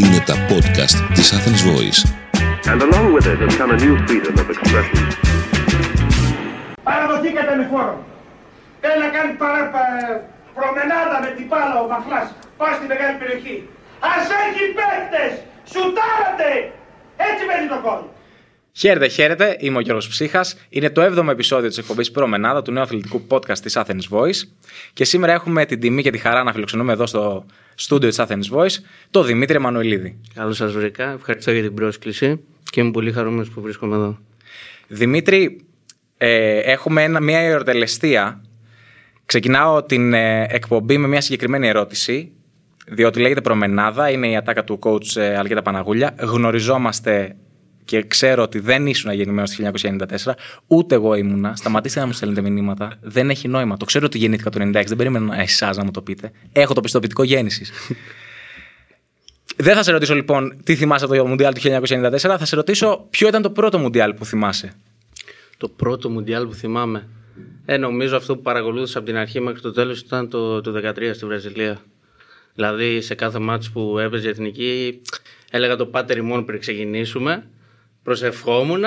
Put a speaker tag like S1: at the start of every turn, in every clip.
S1: Είναι τα podcast της Athens Voice.
S2: And along with it has come a new freedom of expression.
S3: Παραδοθήκατε με φόρο. Θέλει να κάνει παρα, πα- προμενάδα με την πάλα ο Μαχλάς. Πάει στη μεγάλη περιοχή. Ας έχει παίκτες! Σουτάρατε! Έτσι παίζει το κόλ.
S4: Χαίρετε, χαίρετε. Είμαι ο Γιώργος Ψύχας. Είναι το 7ο επεισόδιο της εκπομπής Προμενάδα του νέου αθλητικού podcast της Athens Voice. Και σήμερα έχουμε την τιμή και τη χαρά να φιλοξενούμε εδώ στο στούντιο της Athens Voice τον Δημήτρη Εμμανουελίδη.
S5: Καλώς σας βρήκα. Ευχαριστώ για την πρόσκληση και είμαι πολύ χαρούμενος που βρίσκομαι εδώ.
S4: Δημήτρη, ε, έχουμε ένα, μια ερωτελεστία. Ξεκινάω την ε, εκπομπή με μια συγκεκριμένη ερώτηση. Διότι λέγεται Προμενάδα, είναι η ατάκα του coach ε, Αλκέτα Παναγούλια. Γνωριζόμαστε και ξέρω ότι δεν ήσουν γεννημένος το 1994, ούτε εγώ ήμουνα. Σταματήστε να μου στέλνετε μηνύματα. Δεν έχει νόημα. Το ξέρω ότι γεννήθηκα το 96, δεν περίμενα εσάς να μου το πείτε. Έχω το πιστοποιητικό γέννησης. δεν θα σε ρωτήσω λοιπόν τι θυμάσαι από το Μουντιάλ του 1994, θα σε ρωτήσω ποιο ήταν το πρώτο Μουντιάλ που θυμάσαι;
S5: Το πρώτο Μουντιάλ που θυμάμαι. Ε, νομίζω αυτό που παρακολούθησα από την αρχή μέχρι το τέλος ήταν το, το 13 στη Βραζιλία. Δηλαδή σε κάθε μάτσο που έπαιζε η εθνική, έλεγα το πάτερ ημών πριν ξεκινήσουμε. Προσευχόμουν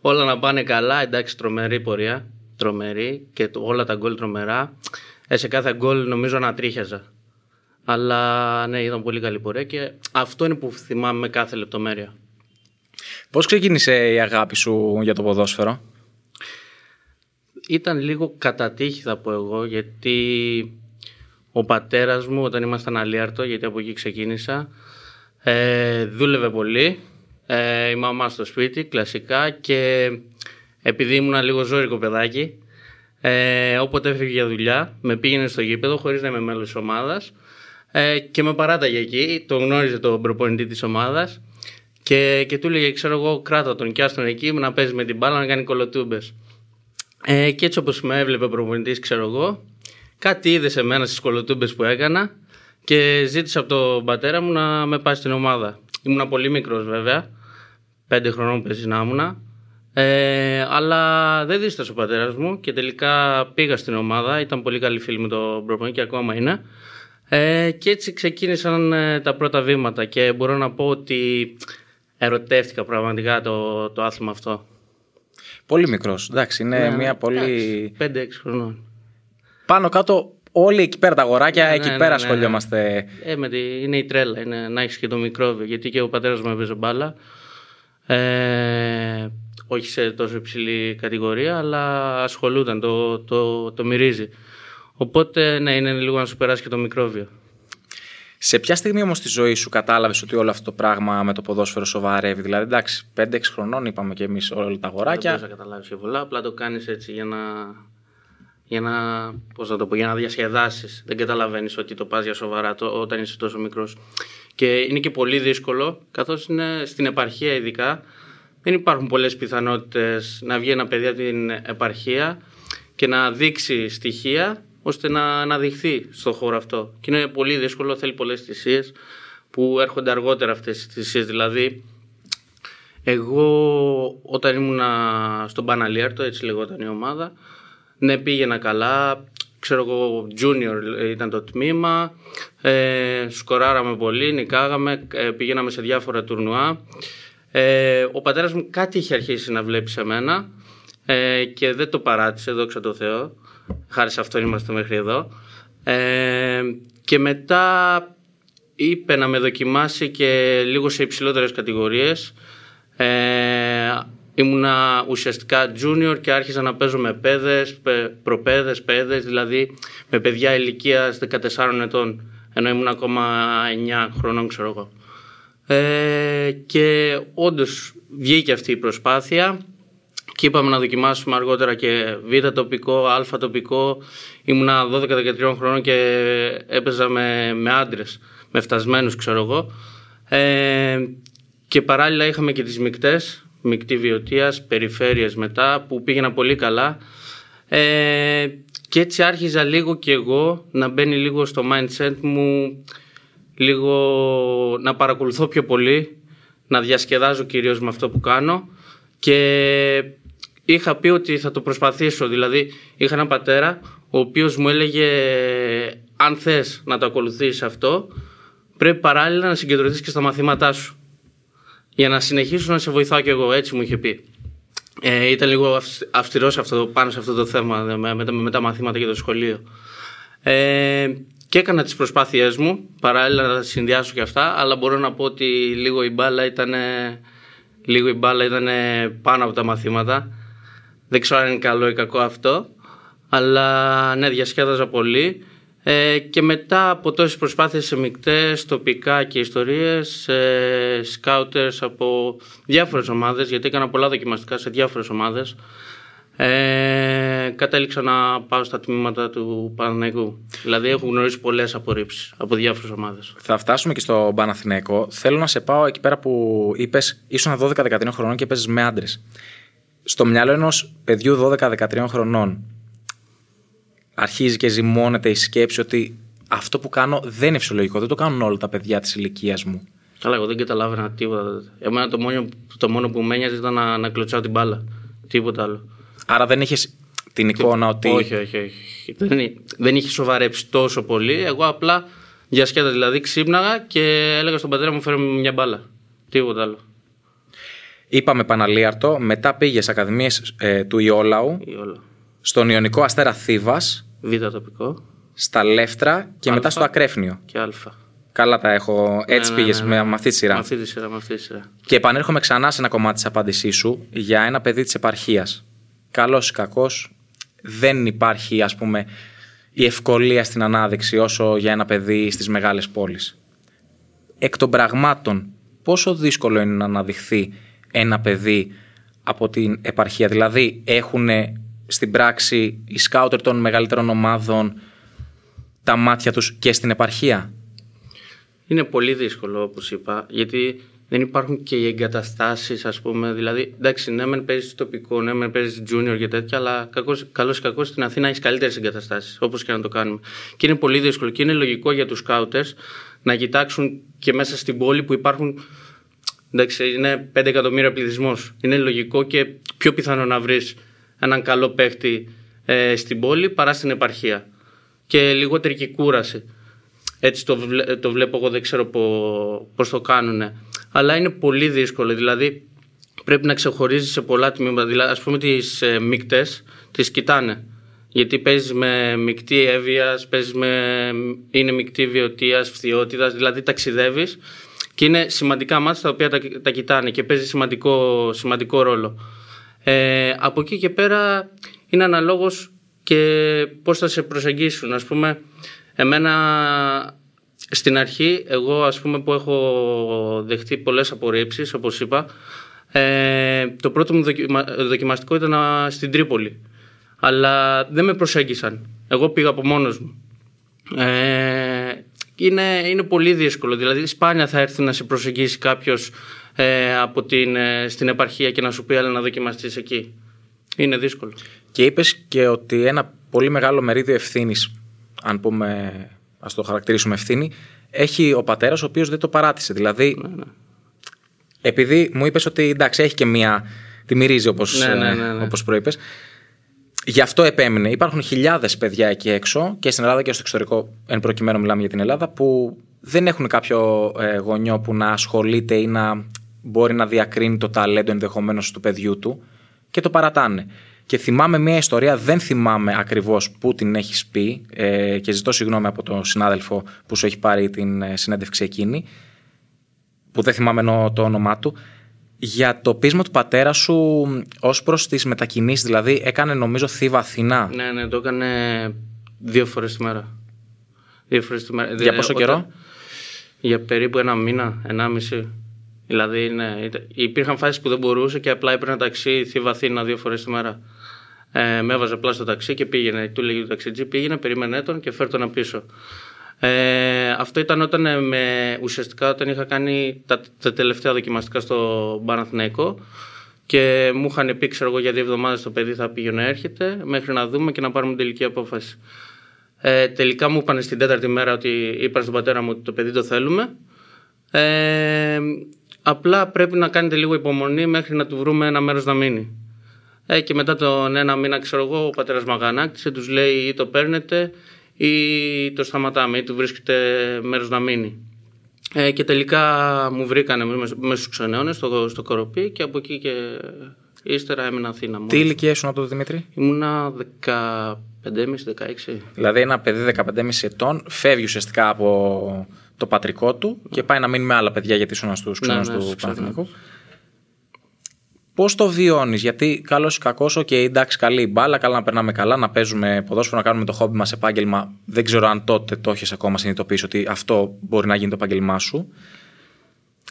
S5: όλα να πάνε καλά. Εντάξει, τρομερή πορεία. Τρομερή και το- όλα τα γκολ τρομερά. Ε, σε κάθε γκολ νομίζω να τρίχιαζα. Αλλά ναι, ήταν πολύ καλή πορεία και αυτό είναι που θυμάμαι με κάθε λεπτομέρεια.
S4: Πώς ξεκίνησε η αγάπη σου για το ποδόσφαιρο,
S5: Ήταν λίγο κατά τύχη θα πω εγώ γιατί ο πατέρας μου όταν ήμασταν αλίαρτο γιατί από εκεί ξεκίνησα ε, δούλευε πολύ ε, η μαμά στο σπίτι κλασικά και επειδή ήμουν λίγο ζώρικο παιδάκι ε, όποτε έφυγε για δουλειά με πήγαινε στο γήπεδο χωρίς να είμαι μέλος της ομάδας ε, και με παράταγε εκεί, τον γνώριζε τον προπονητή της ομάδας και, και του έλεγε ξέρω εγώ κράτα τον κι άστον εκεί να παίζει με την μπάλα να κάνει κολοτούμπες ε, και έτσι όπως με έβλεπε ο προπονητής, ξέρω εγώ, κάτι είδε σε μένα στις κολοτούμπες που έκανα και ζήτησε από τον πατέρα μου να με πάει στην ομάδα. Ήμουνα πολύ μικρός βέβαια, πέντε χρονών παίζει να ήμουνα, ε, αλλά δεν δίστασε ο πατέρας μου και τελικά πήγα στην ομάδα, ήταν πολύ καλή φίλη με τον προπονητή και ακόμα είναι. Ε, και έτσι ξεκίνησαν ε, τα πρώτα βήματα και μπορώ να πω ότι ερωτεύτηκα πραγματικά το, το άθλημα αυτό.
S4: Πολύ μικρός. Εντάξει, είναι
S5: Ναι,
S4: μια πολύ.
S5: εντάξει, 5-6 χρονών.
S4: Πάνω κάτω, όλοι εκεί πέρα τα αγοράκια,
S5: Ναι,
S4: εκεί
S5: ναι,
S4: πέρα
S5: ναι,
S4: ασχολιόμαστε.
S5: Ε, με τη, είναι η τρέλα, είναι να έχεις και το μικρόβιο. Γιατί και ο πατέρας μου έπαιζε μπάλα. Ε, όχι σε τόσο υψηλή κατηγορία, αλλά ασχολούταν, το, το, το μυρίζει. Οπότε, ναι, είναι λίγο να σου περάσει και το μικρόβιο.
S4: Σε ποια στιγμή όμως στη ζωή σου κατάλαβες ότι όλο αυτό το πράγμα με το ποδόσφαιρο σοβαρεύει; Δηλαδή, εντάξει, 5-6 χρονών είπαμε και εμείς όλα τα
S5: Δεν
S4: αγοράκια.
S5: μπορείς να καταλάβεις και πολλά, απλά το κάνεις έτσι για να. Για να, πώς να το πω, για να διασκεδάσεις. Δεν καταλαβαίνεις ότι το πας για σοβαρά το, όταν είσαι τόσο μικρός. Και είναι και πολύ δύσκολο, καθώς είναι στην επαρχία ειδικά, δεν υπάρχουν πολλές πιθανότητες να βγει ένα παιδί από την επαρχία και να δείξει στοιχεία ώστε να αναδειχθεί στο χώρο αυτό. Και είναι πολύ δύσκολο, θέλει πολλές θυσίες που έρχονται αργότερα αυτές τις θυσίες. Δηλαδή, εγώ όταν ήμουν στον Παναλίαρτο, έτσι λεγόταν η ομάδα, ναι πήγαινα καλά, ξέρω εγώ junior ήταν το τμήμα, ε, σκοράραμε πολύ, νικάγαμε, ε, πηγαίναμε σε διάφορα τουρνουά. Ε, ο πατέρας μου κάτι είχε αρχίσει να βλέπει σε μένα ε, και δεν το παράτησε, δόξα τω Θεώ. Χάρη σε αυτό είμαστε μέχρι εδώ. Ε, και μετά είπε να με δοκιμάσει και λίγο σε υψηλότερες κατηγορίες. Ε, ήμουνα ουσιαστικά junior και άρχισα να παίζω με παιδες, πε- προπαίδες, παιδες, δηλαδή με παιδιά ηλικίας 14 ετών, ενώ ήμουν ακόμα 9 χρονών ξέρω εγώ. Ε, και όντως βγήκε αυτή η προσπάθεια και είπαμε να δοκιμάσουμε αργότερα και β τοπικό, α τοπικό. Ήμουνα 12-13 χρόνων και έπαιζα με, με άντρες, με φτασμένους ξέρω εγώ. Ε, και παράλληλα είχαμε και τις μικτές, μεικτή βιωτείας, περιφέρειες μετά που πήγαινα πολύ καλά. Ε, και έτσι άρχιζα λίγο και εγώ να μπαίνει λίγο στο mindset μου λίγο να παρακολουθώ πιο πολύ, να διασκεδάζω κυρίως με αυτό που κάνω και είχα πει ότι θα το προσπαθήσω. Δηλαδή είχα έναν πατέρα ο οποίος μου έλεγε αν θες να το ακολουθήσεις αυτό πρέπει παράλληλα να συγκεντρωθείς και στα μαθήματά σου. Για να συνεχίσω να σε βοηθάω κι εγώ, έτσι μου είχε πει. Ε, ήταν λίγο αυστηρός αυτό, πάνω σε αυτό το θέμα με, με, τα- με τα μαθήματα και το σχολείο. Ε, και έκανα τις προσπάθειές μου, παράλληλα να τα συνδυάσω και αυτά, αλλά μπορώ να πω ότι λίγο η μπάλα ήταν, λίγο η μπάλα ήταν πάνω από τα μαθήματα. Δεν ξέρω αν είναι καλό ή κακό αυτό, αλλά ναι, διασκέδαζα πολύ. Ε, και μετά από τόσες προσπάθειες σε μικτές, τοπικά και ιστορίες, ε, scouters από διάφορες ομάδες, γιατί έκανα πολλά δοκιμαστικά σε διάφορες ομάδες, ε, κατέληξα να πάω στα τμήματα του Παναθηναϊκού. Δηλαδή έχω γνωρίσει πολλές απορρίψεις από διάφορες ομάδες.
S4: Θα φτάσουμε και στο Παναθηναϊκό. Θέλω να σε πάω εκεί πέρα που είπες, ήσουν 12-13 χρονών και παίζει με άντρες. Στο μυαλό ενός παιδιού 12-13 χρονών αρχίζει και ζυμώνεται η σκέψη ότι αυτό που κάνω δεν είναι φυσιολογικό. Δεν το κάνουν όλα τα παιδιά της ηλικίας μου.
S5: Καλά, εγώ δεν καταλάβαινα τίποτα. τότε. Εμένα το μόνο, το μόνο που με ένοιαζε ήταν να, να κλωτσάω την μπάλα. Τίποτα άλλο.
S4: Άρα δεν είχες την εικόνα ότι.
S5: Όχι, όχι, όχι. Δεν, εί- δεν είχε σοβαρέψει τόσο πολύ. Εγώ απλά διασκέδα, δηλαδή ξύπναγα και έλεγα στον πατέρα μου φέρε μου μια μπάλα. Τίποτα άλλο.
S4: Είπαμε Παναλίαρτο, μετά πήγε ακαδημίες ε, του Ιόλαου,
S5: Ή όλα.
S4: Στον Ιωνικό Αστέρα Θήβας,
S5: Β τοπικό
S4: στα Λεύτρα και
S5: Α.
S4: μετά στο Ακρέφνιο.
S5: και Α.
S4: Καλά τα έχω. Έτσι
S5: Ναι, ναι,
S4: πήγες
S5: ναι,
S4: με,
S5: ναι.
S4: με αυτή τη σειρά.
S5: Με αυτή τη σειρά, με αυτή τη σειρά.
S4: Και επανέρχομαι ξανά σε ένα κομμάτι της απάντησής σου για ένα παιδί της επαρχίας. Καλός ή κακός, δεν υπάρχει, ας πούμε, η ευκολία στην ανάδειξη όσο για ένα παιδί στις μεγάλες πόλεις. Εκ των πραγμάτων, πόσο δύσκολο είναι να αναδειχθεί ένα παιδί από την επαρχία; Δηλαδή, έχουν στην πράξη οι σκάουτερ των μεγαλύτερων ομάδων τα μάτια τους και στην επαρχία;
S5: Είναι πολύ δύσκολο όπως είπα, γιατί δεν υπάρχουν και οι εγκαταστάσεις, ας πούμε. Δηλαδή, εντάξει, ναι, μεν παίζεις τοπικό, ναι, μεν παίζεις junior και τέτοια, αλλά καλώ ή κακός στην Αθήνα έχεις καλύτερες εγκαταστάσεις, όπως και να το κάνουμε. Και είναι πολύ δύσκολο και είναι λογικό για τους scouters να κοιτάξουν και μέσα στην πόλη που υπάρχουν. Εντάξει, είναι 5 εκατομμύρια πληθυσμός. Είναι λογικό και πιο πιθανό να βρεις έναν καλό παίχτη ε, στην πόλη παρά στην επαρχία. Και λιγότερη και κούραση. Έτσι το, βλέ- το βλέπω εγώ, δεν ξέρω πο- πώς το κάνουν. Αλλά είναι πολύ δύσκολο. Δηλαδή πρέπει να ξεχωρίζεις σε πολλά τμήματα. Δηλαδή, ας πούμε τις ε, μικτές τις κοιτάνε. Γιατί παίζεις με μεικτή έβειας, παίζεις με. είναι μεικτή βιωτεία, φθιότητας, δηλαδή ταξιδεύεις και είναι σημαντικά μάτια τα οποία τα, τα κοιτάνε και παίζει σημαντικό, σημαντικό ρόλο. Ε, από εκεί και πέρα είναι αναλόγως και πώς θα σε προσεγγίσουν. Ας πούμε, εμένα στην αρχή, εγώ ας πούμε που έχω δεχτεί πολλές απορρίψεις, όπως είπα, ε, το πρώτο μου δοκιμα- δοκιμαστικό ήταν α, στην Τρίπολη. Αλλά δεν με προσέγγισαν. Εγώ πήγα από μόνος μου. Ε, είναι, είναι πολύ δύσκολο. Δηλαδή, σπάνια θα έρθει να σε προσεγγίσει κάποιος ε, από την, ε, στην επαρχία και να σου πει, αλλά να δοκιμαστείς εκεί. Είναι δύσκολο.
S4: Και είπες και ότι ένα πολύ μεγάλο μερίδιο ευθύνης, αν πούμε, ας το χαρακτηρίσουμε ευθύνη, έχει ο πατέρας, ο οποίος δεν το παράτησε. Δηλαδή, επειδή μου είπες ότι εντάξει, έχει και μία. Τη μυρίζει όπως
S5: Ναι, ναι, ναι, ναι.
S4: όπως προείπες. Γι' αυτό επέμεινε. Υπάρχουν χιλιάδες παιδιά εκεί έξω και στην Ελλάδα και στο εξωτερικό, εν προκειμένου μιλάμε για την Ελλάδα, που δεν έχουν κάποιο ε, γονιό που να ασχολείται ή να μπορεί να διακρίνει το ταλέντο ενδεχομένως του παιδιού του και το παρατάνε. Και θυμάμαι μια ιστορία, δεν θυμάμαι ακριβώς πού την έχεις πει ε, και ζητώ συγγνώμη από τον συνάδελφο που σου έχει πάρει την ε, συνέντευξη εκείνη, που δεν θυμάμαι εννοώ το όνομά του, για το πείσμα του πατέρα σου ως προς τις μετακινήσεις. Δηλαδή, έκανε νομίζω θύβα Αθηνά.
S5: Ναι, ναι, το έκανε δύο φορές τη μέρα. Δύο φορές τη μέρα.
S4: Για
S5: Ε,
S4: πόσο
S5: όταν-
S4: καιρό;
S5: Για περίπου ένα μήνα, ενάμιση. Δηλαδή, ναι, ήταν- υπήρχαν φάσεις που δεν μπορούσε και απλά έπαιρνε ταξί Θήβα Αθήνα δύο φορές τη μέρα. Ε, με έβαζε απλά στο ταξί και πήγαινε. Του λέγει το ταξιτζή, πήγαινε, περίμενε τον και φέρ τον πίσω. Ε, αυτό ήταν όταν ε, με, ουσιαστικά όταν είχα κάνει τα, τα τελευταία δοκιμαστικά στο Παναθηναϊκό και μου είχαν πει, ξέρω εγώ, για δύο εβδομάδες το παιδί θα πήγε να έρχεται μέχρι να δούμε και να πάρουμε την τελική απόφαση. Ε, τελικά μου είπαν στην τέταρτη μέρα ότι είπαν στον πατέρα μου ότι το παιδί το θέλουμε. Ε, απλά πρέπει να κάνετε λίγο υπομονή μέχρι να του βρούμε ένα μέρος να μείνει. Ε, και μετά τον ένα μήνα, ξέρω εγώ, ο πατέρας μου αγανάκτησε, τους λέει ή το παίρνετε ή το σταματάμε ή του βρίσκεται μέρος να μείνει. Ε, και τελικά μου βρήκανε μέσα μέσα στους ξενώνες στο, στο Κοροπή και από εκεί και ύστερα έμεινα Αθήνα.
S4: Τι
S5: μόνος.
S4: ηλικία ήσουν από το Δημήτρη;
S5: Ήμουνα 15,5-16.
S4: Δηλαδή ένα παιδί 15,5 ετών φεύγει ουσιαστικά από το πατρικό του και πάει να μείνει με άλλα παιδιά γιατί ήσουν στους ξενώνες
S5: ναι,
S4: του
S5: στους ξενώνες.
S4: Παναθηναϊκού. Πώς το βιώνεις, Γιατί καλός ή κακός, οκ, εντάξει, καλή η μπάλα, καλά να περνάμε καλά, να παίζουμε ποδόσφαιρο, να κάνουμε το χόμπι μας επάγγελμα. Δεν ξέρω αν τότε το έχεις ακόμα συνειδητοποιήσει ότι αυτό μπορεί να γίνει το επάγγελμά σου.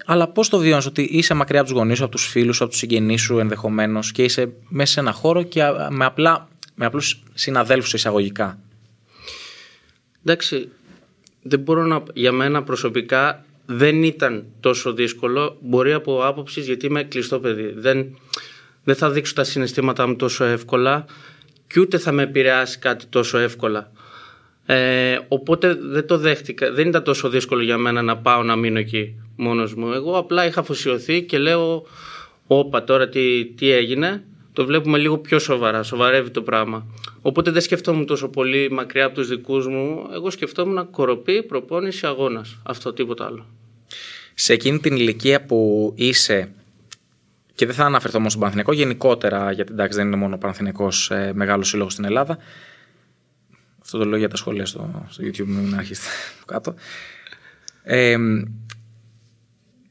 S4: Αλλά πώς το βιώνεις, ότι είσαι μακριά από τους γονείς σου, από τους φίλους σου, από τους συγγενείς σου ενδεχομένως και είσαι μέσα σε ένα χώρο και α, με, απλά, με απλούς συναδέλφους εισαγωγικά.
S5: Εντάξει, δεν μπορώ να. Για μένα προσωπικά δεν ήταν τόσο δύσκολο. Μπορεί από άποψης γιατί είμαι κλειστό παιδί. Δεν, δεν θα δείξω τα συναισθήματά μου τόσο εύκολα και ούτε θα με επηρεάσει κάτι τόσο εύκολα. Ε, οπότε δεν το δέχτηκα. Δεν ήταν τόσο δύσκολο για μένα να πάω να μείνω εκεί μόνος μου. Εγώ απλά είχα αφοσιωθεί και λέω όπα τώρα τι, τι έγινε. Το βλέπουμε λίγο πιο σοβαρά, σοβαρεύει το πράγμα. Οπότε δεν σκεφτόμουν τόσο πολύ μακριά από τους δικούς μου. Εγώ σκεφτόμουν κοροπή, προπόνηση, αγώνας. Αυτό τίποτα άλλο.
S4: σε εκείνη την ηλικία που είσαι και δεν θα αναφερθώ μόνο στον Παναθηναϊκό, γενικότερα, γιατί εντάξει δεν είναι μόνο ο Παναθηναϊκός ε, μεγάλος σύλλογος στην Ελλάδα. Αυτό το λέω για τα σχόλια στο, στο YouTube, μην αρχίσετε από κάτω. Ε,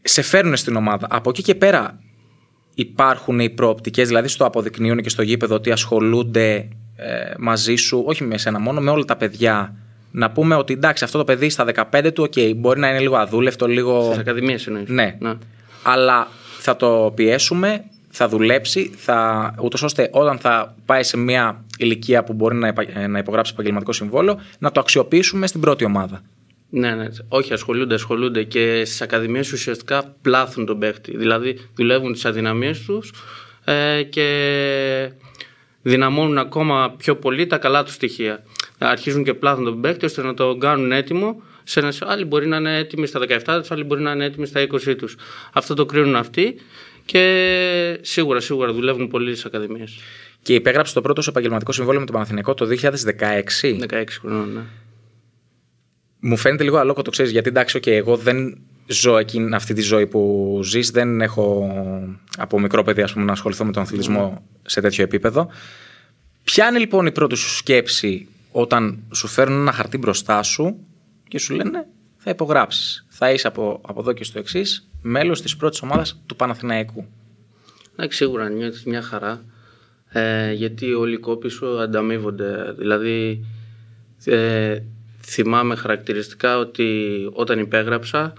S4: σε φέρνουν στην ομάδα. Από εκεί και πέρα υπάρχουν οι προοπτικές, δηλαδή στο αποδεικνύουν και στο γήπεδο ότι ασχολούνται ε, μαζί σου, όχι με εσένα μόνο, με όλα τα παιδιά. Να πούμε ότι εντάξει, αυτό το παιδί στα 15 του, οκ, μπορεί να είναι λίγο αδούλευτο, λίγο.
S5: Στις ακαδημίες εννοείς.
S4: Ναι.
S5: ναι.
S4: Αλλά θα το πιέσουμε, θα δουλέψει, θα, ούτως ώστε όταν θα πάει σε μια ηλικία που μπορεί να, επα- να υπογράψει επαγγελματικό συμβόλαιο, να το αξιοποιήσουμε στην πρώτη ομάδα.
S5: Ναι, ναι. Όχι, ασχολούνται, ασχολούνται και στις ακαδημίες ουσιαστικά πλάθουν τον παίχτη. Δηλαδή δουλεύουν τις αδυναμίες τους ε, και δυναμώνουν ακόμα πιο πολύ τα καλά τους στοιχεία. Αρχίζουν και πλάθουν τον παίχτη ώστε να το κάνουν έτοιμο. Σε ένα, άλλοι μπορεί να είναι έτοιμοι στα 17 τους, άλλοι μπορεί να είναι έτοιμοι στα 20 τους. Αυτό το κρίνουν αυτοί και σίγουρα, σίγουρα δουλεύουν πολύ στις ακαδημίες.
S4: Και υπέγραψε το πρώτο σου επαγγελματικό συμβόλαιο με τον Παναθηναϊκό το 2016.
S5: 16 χρονών, ναι.
S4: Μου φαίνεται λίγο αλόκο το ξέρεις, γιατί εντάξει, okay, εγώ δεν ζω εκείνη, αυτή τη ζωή που ζεις. Δεν έχω από μικρό παιδί ας πούμε, να ασχοληθώ με τον αθλητισμό σε τέτοιο επίπεδο. Ποια είναι λοιπόν η πρώτη σου σκέψη όταν σου φέρνουν ένα χαρτί μπροστά σου και σου λένε θα υπογράψεις. Θα είσαι από, από εδώ και στο εξής μέλος της πρώτης ομάδας του Παναθηναϊκού.
S5: Εντάξει, σίγουρα νιώθεις μια χαρά. Ε, γιατί όλοι οι κόποι σου ανταμείβονται. Δηλαδή, ε, θυμάμαι χαρακτηριστικά ότι όταν υπέγραψα,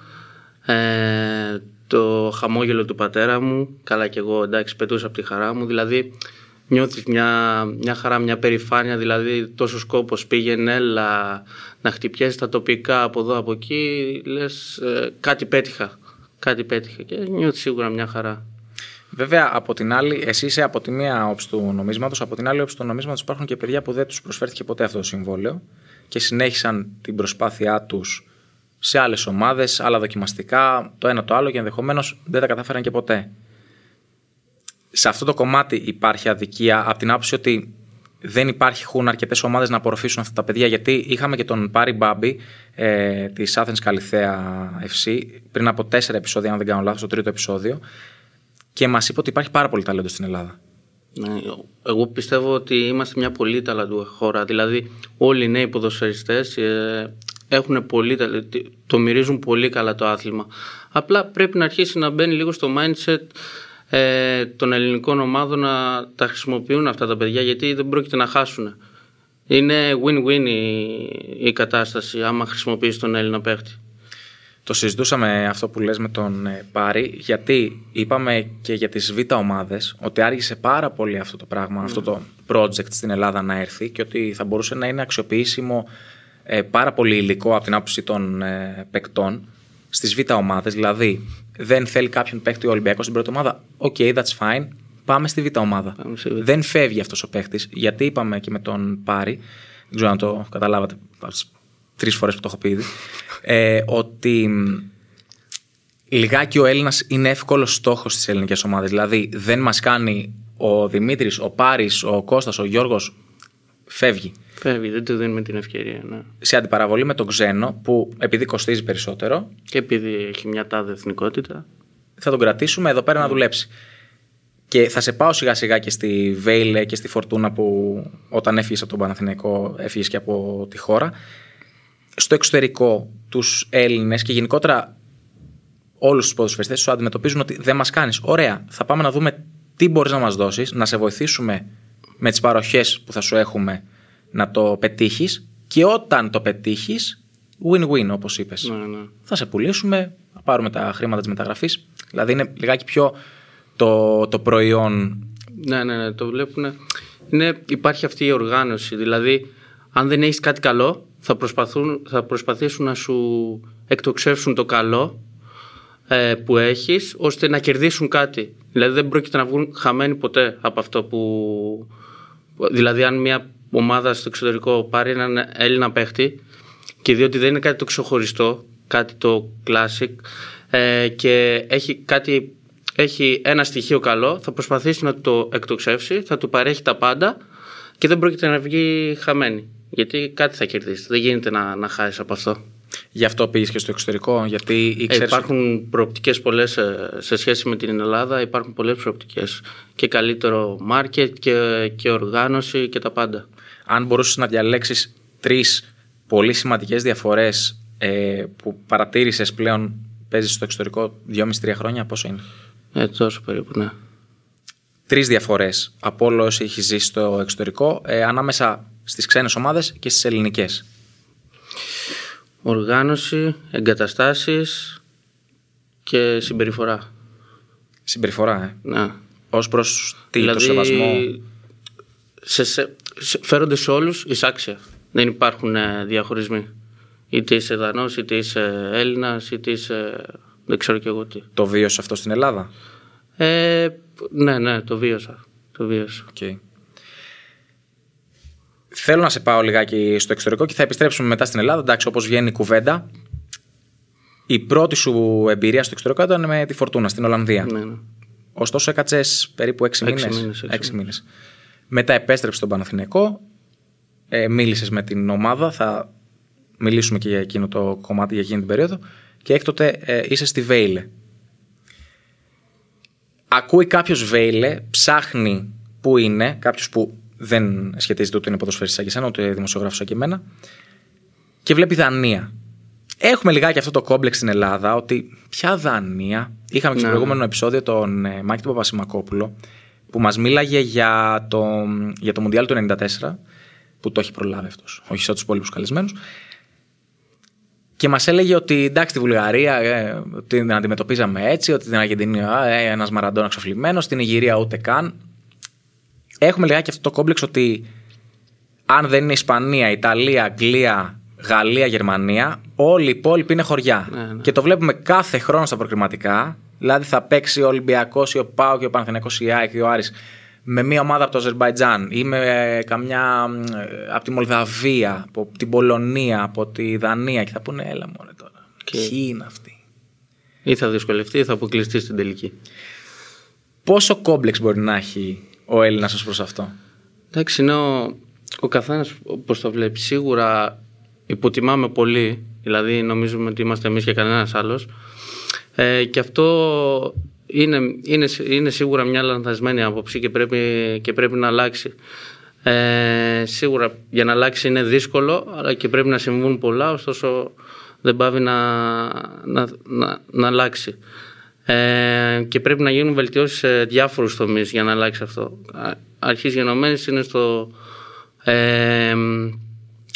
S5: ε, το χαμόγελο του πατέρα μου, καλά και εγώ εντάξει πετούσα από τη χαρά μου, δηλαδή νιώθεις μια, μια χαρά, μια περηφάνεια, δηλαδή τόσο σκόπος πήγαινε, έλα να χτυπιέσεις τα τοπικά από εδώ από εκεί, λες ε, κάτι πέτυχα, κάτι πέτυχα και νιώθεις σίγουρα μια χαρά.
S4: Βέβαια, από την άλλη, εσύ είσαι από τη μία όψη του νομίσματος, από την άλλη όψη του νομίσματος υπάρχουν και παιδιά που δεν τους προσφέρθηκε ποτέ αυτό το συμβόλαιο και συνέχισαν την προσπάθειά τους σε άλλες ομάδες, άλλα δοκιμαστικά, το ένα το άλλο και ενδεχομένως δεν τα κατάφεραν και ποτέ. Σε αυτό το κομμάτι υπάρχει αδικία από την άποψη ότι δεν υπάρχουν αρκετές ομάδες να απορροφήσουν αυτά τα παιδιά. Γιατί είχαμε και τον Πάρη Μπάμπη ε, της Athens Καλιθέα FC πριν από τέσσερα επεισόδια, αν δεν κάνω λάθος, το τρίτο επεισόδιο. Και μας είπε ότι υπάρχει πάρα πολύ ταλέντο στην Ελλάδα.
S5: Ναι, εγώ πιστεύω ότι είμαστε μια πολύ ταλαντούχα χώρα. Δηλαδή, όλοι οι νέοι ποδοσφαιριστές ε, έχουν πολύ, ταλε- το μυρίζουν πολύ καλά το άθλημα. Απλά πρέπει να αρχίσει να μπαίνει λίγο στο mindset ε, των ελληνικών ομάδων να τα χρησιμοποιούν αυτά τα παιδιά γιατί δεν πρόκειται να χάσουν. Είναι win-win η, η κατάσταση άμα χρησιμοποιήσει τον Έλληνα παίχτη.
S4: Το συζητούσαμε αυτό που λες με τον ε, Πάρη, γιατί είπαμε και για τις β' ομάδες ότι άργησε πάρα πολύ αυτό το πράγμα, αυτό το project στην Ελλάδα να έρθει και ότι θα μπορούσε να είναι αξιοποιήσιμο ε, πάρα πολύ υλικό από την άποψη των ε, παικτών στις β' ομάδες. Δηλαδή, δεν θέλει κάποιον παίκτη ο Ολυμπιακός στην πρώτη ομάδα. OK, that's fine. Πάμε στη β' ομάδα.
S5: Πάμε στη Β'.
S4: Δεν φεύγει αυτός ο παίκτης, γιατί είπαμε και με τον Πάρη, δεν ξέρω αν το καταλάβατε από τις τρεις φορές που το έχω πει ήδη, ε, ότι μ, λιγάκι ο Έλληνας είναι εύκολος στόχος στις ελληνικές ομάδες. Δηλαδή, δεν μας κάνει ο Δημήτρης, ο Πάρης, ο Κώστας, ο Γιώργος φεύγει.
S5: Φεύγει, δεν του δίνουμε την ευκαιρία. Ναι.
S4: Σε αντιπαραβολή με τον ξένο, που επειδή κοστίζει περισσότερο,
S5: Και επειδή έχει μια τάδε εθνικότητα.
S4: θα τον κρατήσουμε εδώ πέρα να δουλέψει. Και θα σε πάω σιγά σιγά και στη Βέιλε και στη Φορτούνα που όταν έφυγες από τον Παναθηναϊκό έφυγες και από τη χώρα. Στο εξωτερικό, τους Έλληνες και γενικότερα όλους τους ποδοσφαιριστές σου αντιμετωπίζουν ότι δεν μας κάνεις. Ωραία, θα πάμε να δούμε τι μπορείς να μας δώσεις, να σε βοηθήσουμε με τις παροχές που θα σου έχουμε να το πετύχεις και όταν το πετύχεις, win-win όπως είπες.
S5: Ναι, ναι.
S4: Θα σε πουλήσουμε, θα πάρουμε τα χρήματα της μεταγραφής. Δηλαδή είναι λιγάκι πιο το, το προϊόν.
S5: Ναι, ναι, ναι, το βλέπουν. Είναι, υπάρχει αυτή η οργάνωση. Δηλαδή, αν δεν έχεις κάτι καλό, θα, προσπαθούν, θα προσπαθήσουν να σου εκτοξεύσουν το καλό ε, που έχεις ώστε να κερδίσουν κάτι. Δηλαδή δεν πρόκειται να βγουν χαμένοι ποτέ από αυτό που... Δηλαδή αν μια ομάδα στο εξωτερικό πάρει έναν Έλληνα παίχτη και δει ότι δεν είναι κάτι το ξεχωριστό, κάτι το classic ε, και έχει κάτι έχει ένα στοιχείο καλό, θα προσπαθήσει να το εκτοξεύσει, θα του παρέχει τα πάντα και δεν πρόκειται να βγει χαμένη. Γιατί κάτι θα κερδίσει. Δεν γίνεται να, να χάσεις από αυτό.
S4: Γι' αυτό πήγες και στο εξωτερικό, γιατί
S5: Ε,
S4: ήξερες...
S5: υπάρχουν προοπτικές πολλές ε, σε σχέση με την Ελλάδα, υπάρχουν πολλές προοπτικές και καλύτερο market και, και οργάνωση και τα πάντα.
S4: αν μπορούσες να διαλέξεις τρεις πολύ σημαντικές διαφορές ε, που παρατήρησες πλέον παίζεις στο εξωτερικό 2,5-3 χρόνια, πόσο είναι;
S5: Ε, τόσο περίπου, ναι.
S4: Τρεις διαφορές από όλο όσο έχεις ζήσει στο εξωτερικό ε, ανάμεσα στις ξένες ομάδες και στις ελληνικές.
S5: Οργάνωση, εγκαταστάσεις και συμπεριφορά.
S4: Συμπεριφορά, ε.
S5: Ναι.
S4: Ως προς τι, το σεβασμό.
S5: σε, σε, σε- φέρονται σε όλους ισάξια. Δεν υπάρχουν ε, διαχωρισμοί. Είτε είσαι Δανός, είτε είσαι Έλληνας, είτε είσαι δεν ξέρω κι εγώ τι.
S4: Το βίωσες αυτό στην Ελλάδα;
S5: Ε, ναι, ναι, το βίωσα. Το βίωσα.
S4: Οκ. Θέλω να σε πάω λιγάκι στο εξωτερικό και θα επιστρέψουμε μετά στην Ελλάδα. Εντάξει, όπως βγαίνει η κουβέντα. Η πρώτη σου εμπειρία στο εξωτερικό ήταν με τη Φορτούνα στην Ολλανδία.
S5: Ναι, ναι.
S4: Ωστόσο, έκατσες περίπου 6
S5: Έξι
S4: μήνες.
S5: μήνες, έξι
S4: μήνες. Μετά επέστρεψε στον Παναθηναϊκό. Ε, Μίλησες με την ομάδα. Θα μιλήσουμε και για εκείνο το κομμάτι για εκείνη την περίοδο. Και έκτοτε ε, είσαι στη Βέιλε. Ακούει κάποιος Βέιλε, ψάχνει που είναι, κάποιος που δεν σχετίζεται ούτε είναι ποδοσφαιριστή σαν και εσένα, ούτε δημοσιογράφος σαν και εμένα, και βλέπει Δανία. Έχουμε λιγάκι αυτό το κόμπλεξ στην Ελλάδα, ότι ποια Δανία. Είχαμε και στο
S5: Ναι.
S4: προηγούμενο επεισόδιο τον ε, Μάκη του Παπασημακόπουλο, που μας μίλαγε για το, για το Μουντιάλ του 94, που το έχει προλάβει αυτός, όχι σαν τους υπόλοιπους καλεσμένους. Και μας έλεγε ότι εντάξει, τη Βουλγαρία ε, ότι την αντιμετωπίζαμε έτσι, ότι την Αργεντινή ε, ένας Μαραντόνα ξοφλημένο, στην Ιγυρία ούτε καν. Έχουμε λιγάκι αυτό το κόμπλεξ ότι αν δεν είναι Ισπανία, Ιταλία, Αγγλία, Γαλλία, Γερμανία, όλοι οι υπόλοιποι είναι χωριά.
S5: Ναι, ναι.
S4: Και το βλέπουμε κάθε χρόνο στα προκριματικά. Δηλαδή θα παίξει ο Ολυμπιακός ή ο Πάο και ο Παναθηναϊκός ή η ΑΕΚ ή ο Άρης με μια ομάδα από το Αζερμπαϊτζάν ή με ε, καμιά ε, από τη Μολδαβία, από την Πολωνία, από τη Δανία και θα πούνε έλα μωρέ τώρα.
S5: Και-
S4: Ποιοι είναι αυτοί.
S5: Ή θα δυσκολευτεί ή θα αποκλειστεί στην τελική.
S4: Πόσο κόμπλεξ μπορεί να έχει ο Έλληνας ως προς αυτό.
S5: Εντάξει, είναι ο, ο καθένας όπως το βλέπει. Σίγουρα υποτιμάμε πολύ. Δηλαδή, νομίζουμε ότι είμαστε εμείς και κανένας άλλος. Ε, και αυτό είναι, είναι, είναι σίγουρα μια λανθασμένη άποψη και πρέπει, και πρέπει να αλλάξει. Ε, σίγουρα για να αλλάξει είναι δύσκολο, αλλά και πρέπει να συμβούν πολλά, ωστόσο δεν πάβει να, να, να, να αλλάξει. Ε, και πρέπει να γίνουν βελτιώσεις σε διάφορους τομείς για να αλλάξει αυτό. Α- Αρχής γενομένης είναι στο, ε,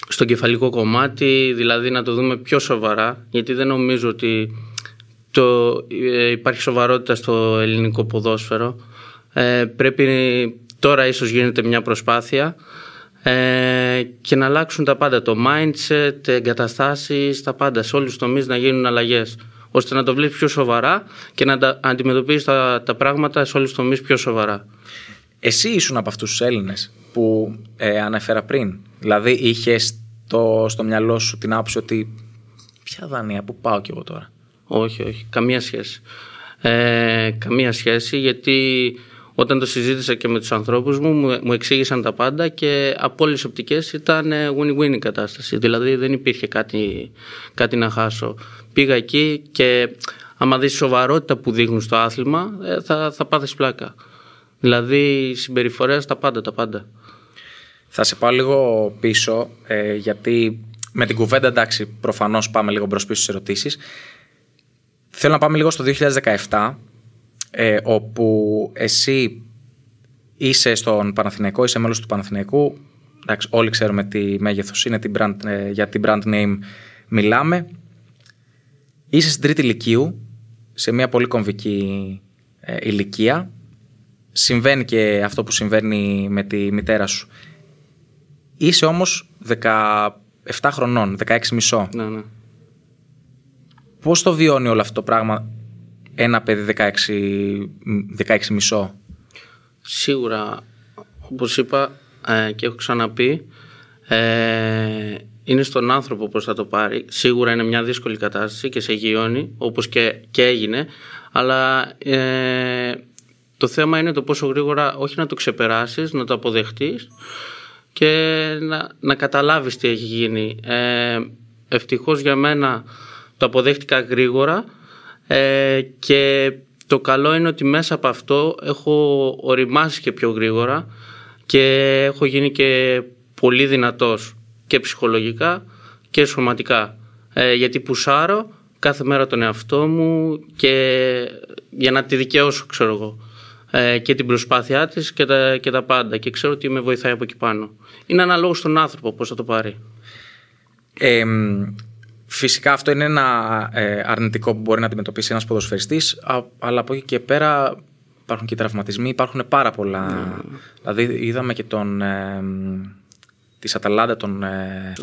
S5: στο κεφαλικό κομμάτι, δηλαδή να το δούμε πιο σοβαρά, γιατί δεν νομίζω ότι το, ε, υπάρχει σοβαρότητα στο ελληνικό ποδόσφαιρο. Ε, πρέπει τώρα ίσως γίνεται μια προσπάθεια ε, και να αλλάξουν τα πάντα. Το mindset, εγκαταστάσεις, τα πάντα. Σε όλους τους τομείς να γίνουν αλλαγές ώστε να το βλέπεις πιο σοβαρά και να τα αντιμετωπίζεις τα, τα πράγματα σε όλους τους τομείς πιο σοβαρά.
S4: Εσύ ήσουν από αυτούς τους Έλληνες που ε, ανέφερα πριν. Δηλαδή είχες στο, στο μυαλό σου την άποψη ότι. Ποια Δανία, πού πάω κι εγώ τώρα.
S5: Όχι, όχι. Καμία σχέση. Ε, καμία σχέση γιατί όταν το συζήτησα και με τους ανθρώπους μου, μου, μου εξήγησαν τα πάντα και από όλες τις οπτικές ήταν ε, win-win η κατάσταση. Δηλαδή δεν υπήρχε κάτι, κάτι να χάσω. Πήγα εκεί και άμα δεις σοβαρότητα που δείχνουν στο άθλημα ε, θα, θα πάθεις πλάκα. Δηλαδή συμπεριφορές τα πάντα, τα πάντα.
S4: Θα σε πάω λίγο πίσω, ε, γιατί με την κουβέντα εντάξει, προφανώς πάμε λίγο μπρος πίσω στις ερωτήσεις. Θέλω να πάμε λίγο στο 2017, ε, όπου εσύ είσαι στον Παναθηναϊκό, είσαι μέλος του Παναθηναϊκού. Εντάξει, όλοι ξέρουμε τι μέγεθος είναι, τι brand, ε, για την brand name μιλάμε. Είσαι στην τρίτη ηλικίου, σε μια πολύ κομβική ε, ηλικία. Συμβαίνει και αυτό που συμβαίνει με τη μητέρα σου. Είσαι όμως 17 χρονών, 16 μισό.
S5: Ναι, ναι.
S4: Πώς το βιώνει όλο αυτό το πράγμα; Ένα παιδί 16, 16 μισό.
S5: Σίγουρα, όπως είπα ε, και έχω ξαναπεί, ε, είναι στον άνθρωπο πώς θα το πάρει. Σίγουρα είναι μια δύσκολη κατάσταση και σε γιώνει, όπως και, και έγινε, αλλά ε, το θέμα είναι το πόσο γρήγορα όχι να το ξεπεράσεις, να το αποδεχτείς και να, να καταλάβεις τι έχει γίνει. Ε, ευτυχώς για μένα το αποδέχτηκα γρήγορα ε, και το καλό είναι ότι μέσα από αυτό έχω οριμάσει και πιο γρήγορα και έχω γίνει και πολύ δυνατός και ψυχολογικά και σωματικά. Ε, γιατί πουσάρω κάθε μέρα τον εαυτό μου και για να τη δικαιώσω ξέρω εγώ. Ε, και την προσπάθειά της και τα, και τα πάντα και ξέρω ότι με βοηθάει από εκεί πάνω. Είναι αναλόγως στον άνθρωπο πώς θα το πάρει.
S4: Ε, Φυσικά αυτό είναι ένα ε, αρνητικό που μπορεί να αντιμετωπίσει ένας ποδοσφαιριστής, αλλά από εκεί και πέρα υπάρχουν και τραυματισμοί, υπάρχουν πάρα πολλά. Ναι. Δηλαδή είδαμε και τον, ε, της Αταλάντα, τον, ε,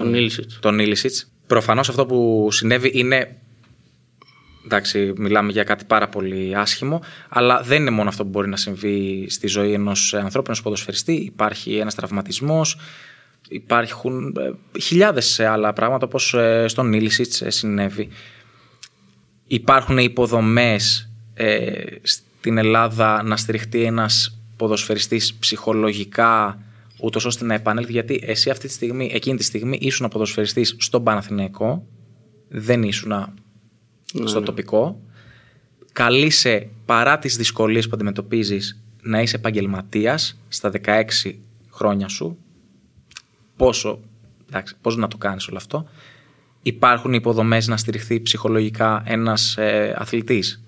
S5: τον
S4: Ήλισιτς. Προφανώς αυτό που συνέβη είναι εντάξει, μιλάμε για κάτι πάρα πολύ άσχημο, αλλά δεν είναι μόνο αυτό που μπορεί να συμβεί στη ζωή ενός ανθρώπου, ενός ποδοσφαιριστή. Υπάρχει ένας τραυματισμός, Υπάρχουν ε, χιλιάδες άλλα πράγματα όπως ε, στον Νίλισιτς ε, συνέβη. Υπάρχουν υποδομές στην Ελλάδα να στηριχτεί ένας ποδοσφαιριστής ψυχολογικά ούτως ώστε να επανέλθει γιατί εσύ αυτή τη στιγμή, εκείνη τη στιγμή ήσουν ποδοσφαιριστής στον Παναθηναϊκό δεν ήσουν ναι, στο ναι. τοπικό καλείσαι παρά τις δυσκολίες που αντιμετωπίζεις να είσαι επαγγελματίας στα 16 χρόνια σου πόσο, εντάξει, πώς να το κάνεις όλο αυτό. Υπάρχουν υποδομές να στηριχθεί ψυχολογικά ένας ε, αθλητής;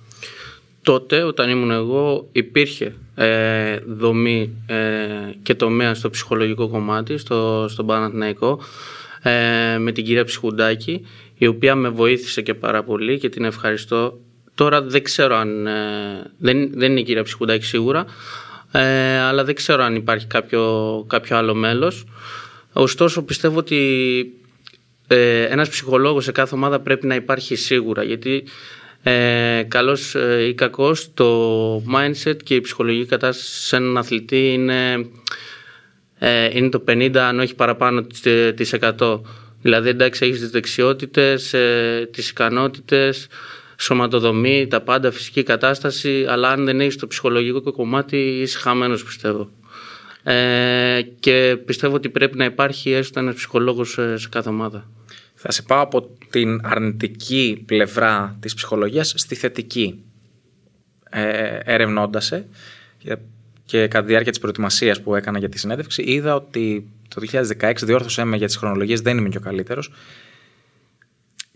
S5: Τότε όταν ήμουν εγώ υπήρχε ε, δομή ε, και τομέα στο ψυχολογικό κομμάτι, στο, στον Παναθηναϊκό ε, με την κυρία Ψυχουντάκη η οποία με βοήθησε και πάρα πολύ και την ευχαριστώ. Τώρα δεν ξέρω αν, ε, δεν, δεν είναι η κυρία Ψυχουντάκη σίγουρα ε, αλλά δεν ξέρω αν υπάρχει κάποιο, κάποιο άλλο μέλος. Ωστόσο πιστεύω ότι ε, ένας ψυχολόγος σε κάθε ομάδα πρέπει να υπάρχει σίγουρα γιατί ε, καλός ε, ή κακός το mindset και η ψυχολογική κατάσταση σε έναν αθλητή είναι, ε, είναι το 50 αν όχι παραπάνω της 100. Δηλαδή εντάξει έχεις τις δεξιότητες, ε, τις ικανότητες, σωματοδομή, τα πάντα, φυσική κατάσταση αλλά αν δεν έχεις το ψυχολογικό κομμάτι είσαι χαμένος πιστεύω. Ε, και πιστεύω ότι πρέπει να υπάρχει έστω ένας ψυχολόγος σε κάθε ομάδα.
S4: Θα σε πάω από την αρνητική πλευρά της ψυχολογίας στη θετική. Ε, ερευνώντας σε και κατά τη διάρκεια της προετοιμασίας που έκανα για τη συνέντευξη είδα ότι το 2016 διόρθωσέ με για τις χρονολογίες δεν είμαι και ο καλύτερος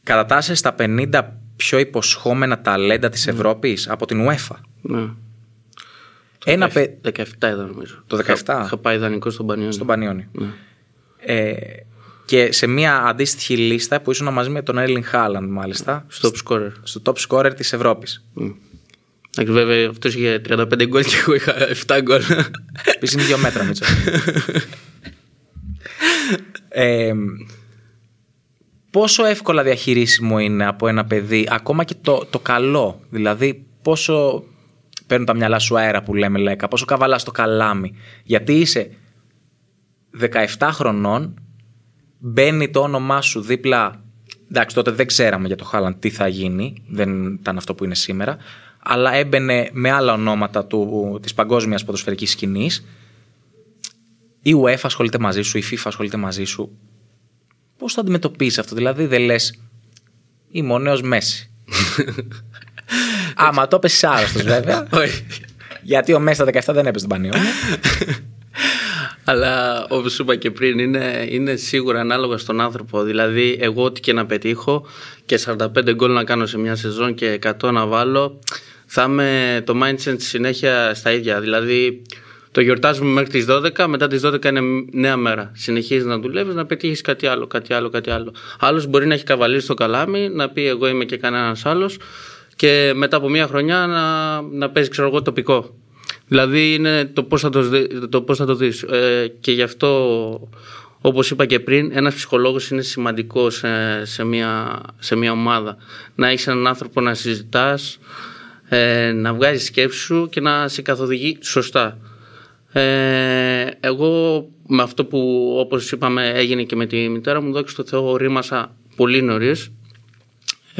S4: κατατάσσεσαι στα 50 πιο υποσχόμενα ταλέντα της mm. Ευρώπης από την UEFA.
S5: Ναι.
S4: Ένα
S5: 17 ήταν νομίζω.
S4: Το 17.
S5: Είχα, πάει ιδανικό στον Πανιόνι.
S4: Στον Πανιόνι. Ναι. Ε, και σε μια αντίστοιχη λίστα που ήσουν μαζί με τον Έλλην Χάλαντ, μάλιστα.
S5: Στο top scorer.
S4: Στο top scorer της Ευρώπης.
S5: Mm. Βέβαια, αυτός είχε 35 γκολ και εγώ είχα 7 γκολ.
S4: Επίσης είναι δύο μέτρα, Μίτσο. ε, πόσο εύκολα διαχειρίσιμο είναι από ένα παιδί, ακόμα και το, το καλό. Δηλαδή, πόσο παίρνουν τα μυαλά σου αέρα που λέμε λέκα, πόσο καβαλάς το καλάμι. Γιατί είσαι 17 χρονών, μπαίνει το όνομά σου δίπλα. Εντάξει, τότε δεν ξέραμε για το Χάλαντ τι θα γίνει, δεν ήταν αυτό που είναι σήμερα. αλλά έμπαινε με άλλα ονόματα του, της παγκόσμιας ποδοσφαιρικής σκηνής. Η UEFA ασχολείται μαζί σου, η FIFA ασχολείται μαζί σου. Πώς θα αντιμετωπίσεις αυτό, δηλαδή δεν λες είμαι ο νέος Μέση. Άμα το πες άρρωστος βέβαια.
S5: Όχι.
S4: γιατί ο Μέση τα 17 δεν έπαιζε τον Πανιόνιο.
S5: Αλλά όπως είπα και πριν, είναι, είναι σίγουρα ανάλογα στον άνθρωπο. Δηλαδή, εγώ ό,τι και να πετύχω και 45 γκολ να κάνω σε μια σεζόν και 100 να βάλω, θα είμαι το mindset στη συνέχεια στα ίδια. Δηλαδή, το γιορτάζουμε μέχρι τις 12, μετά τις 12 είναι νέα μέρα. Συνεχίζεις να δουλεύεις, να πετύχεις κάτι άλλο, κάτι άλλο, κάτι άλλο. Άλλος μπορεί να έχει καβαλήσει το καλάμι, να πει εγώ είμαι και κανένας άλλος και μετά από μια χρονιά να, να παίζει, ξέρω εγώ, τοπικό. Δηλαδή είναι το πώς θα το, δει- το, πώς θα το δεις. Ε, και γι' αυτό, όπως είπα και πριν, ένας ψυχολόγος είναι σημαντικός σε, σε, μια, σε μια ομάδα. Να έχεις έναν άνθρωπο να συζητάς, ε, να βγάζεις σκέψη σου και να σε καθοδηγεί σωστά. Ε, εγώ με αυτό που όπως είπαμε έγινε και με τη μητέρα μου, δόξα τω Θεώ, ρήμασα πολύ νωρίς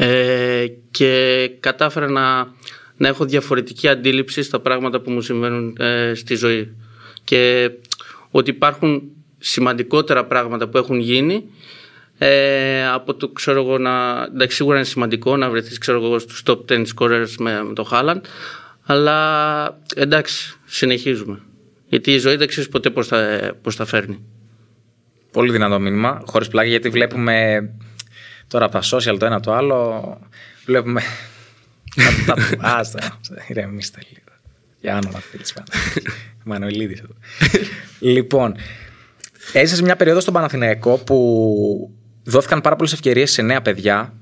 S5: ε, και κατάφερα να, να έχω διαφορετική αντίληψη στα πράγματα που μου συμβαίνουν ε, στη ζωή. Και ότι υπάρχουν σημαντικότερα πράγματα που έχουν γίνει ε, από το ξέρω εγώ να εντάξει σίγουρα είναι σημαντικό να βρεθείς ξέρω εγώ στους top 10 scorers με, με το Haaland αλλά εντάξει συνεχίζουμε. Γιατί η ζωή δεν ξέρεις ποτέ πώς θα, πώς θα φέρνει.
S4: Πολύ δυνατό μήνυμα, χωρίς πλάγια, γιατί βλέπουμε τώρα από τα social το ένα το άλλο. Βλέπουμε. τα- τα- Άστα, ηρεμήστε λίγο. Για άνομα φίλη Μανουηλίδη εδώ. λοιπόν, έζησε σε μια περίοδο στον Παναθηναϊκό που δόθηκαν πάρα πολλές ευκαιρίες σε νέα παιδιά,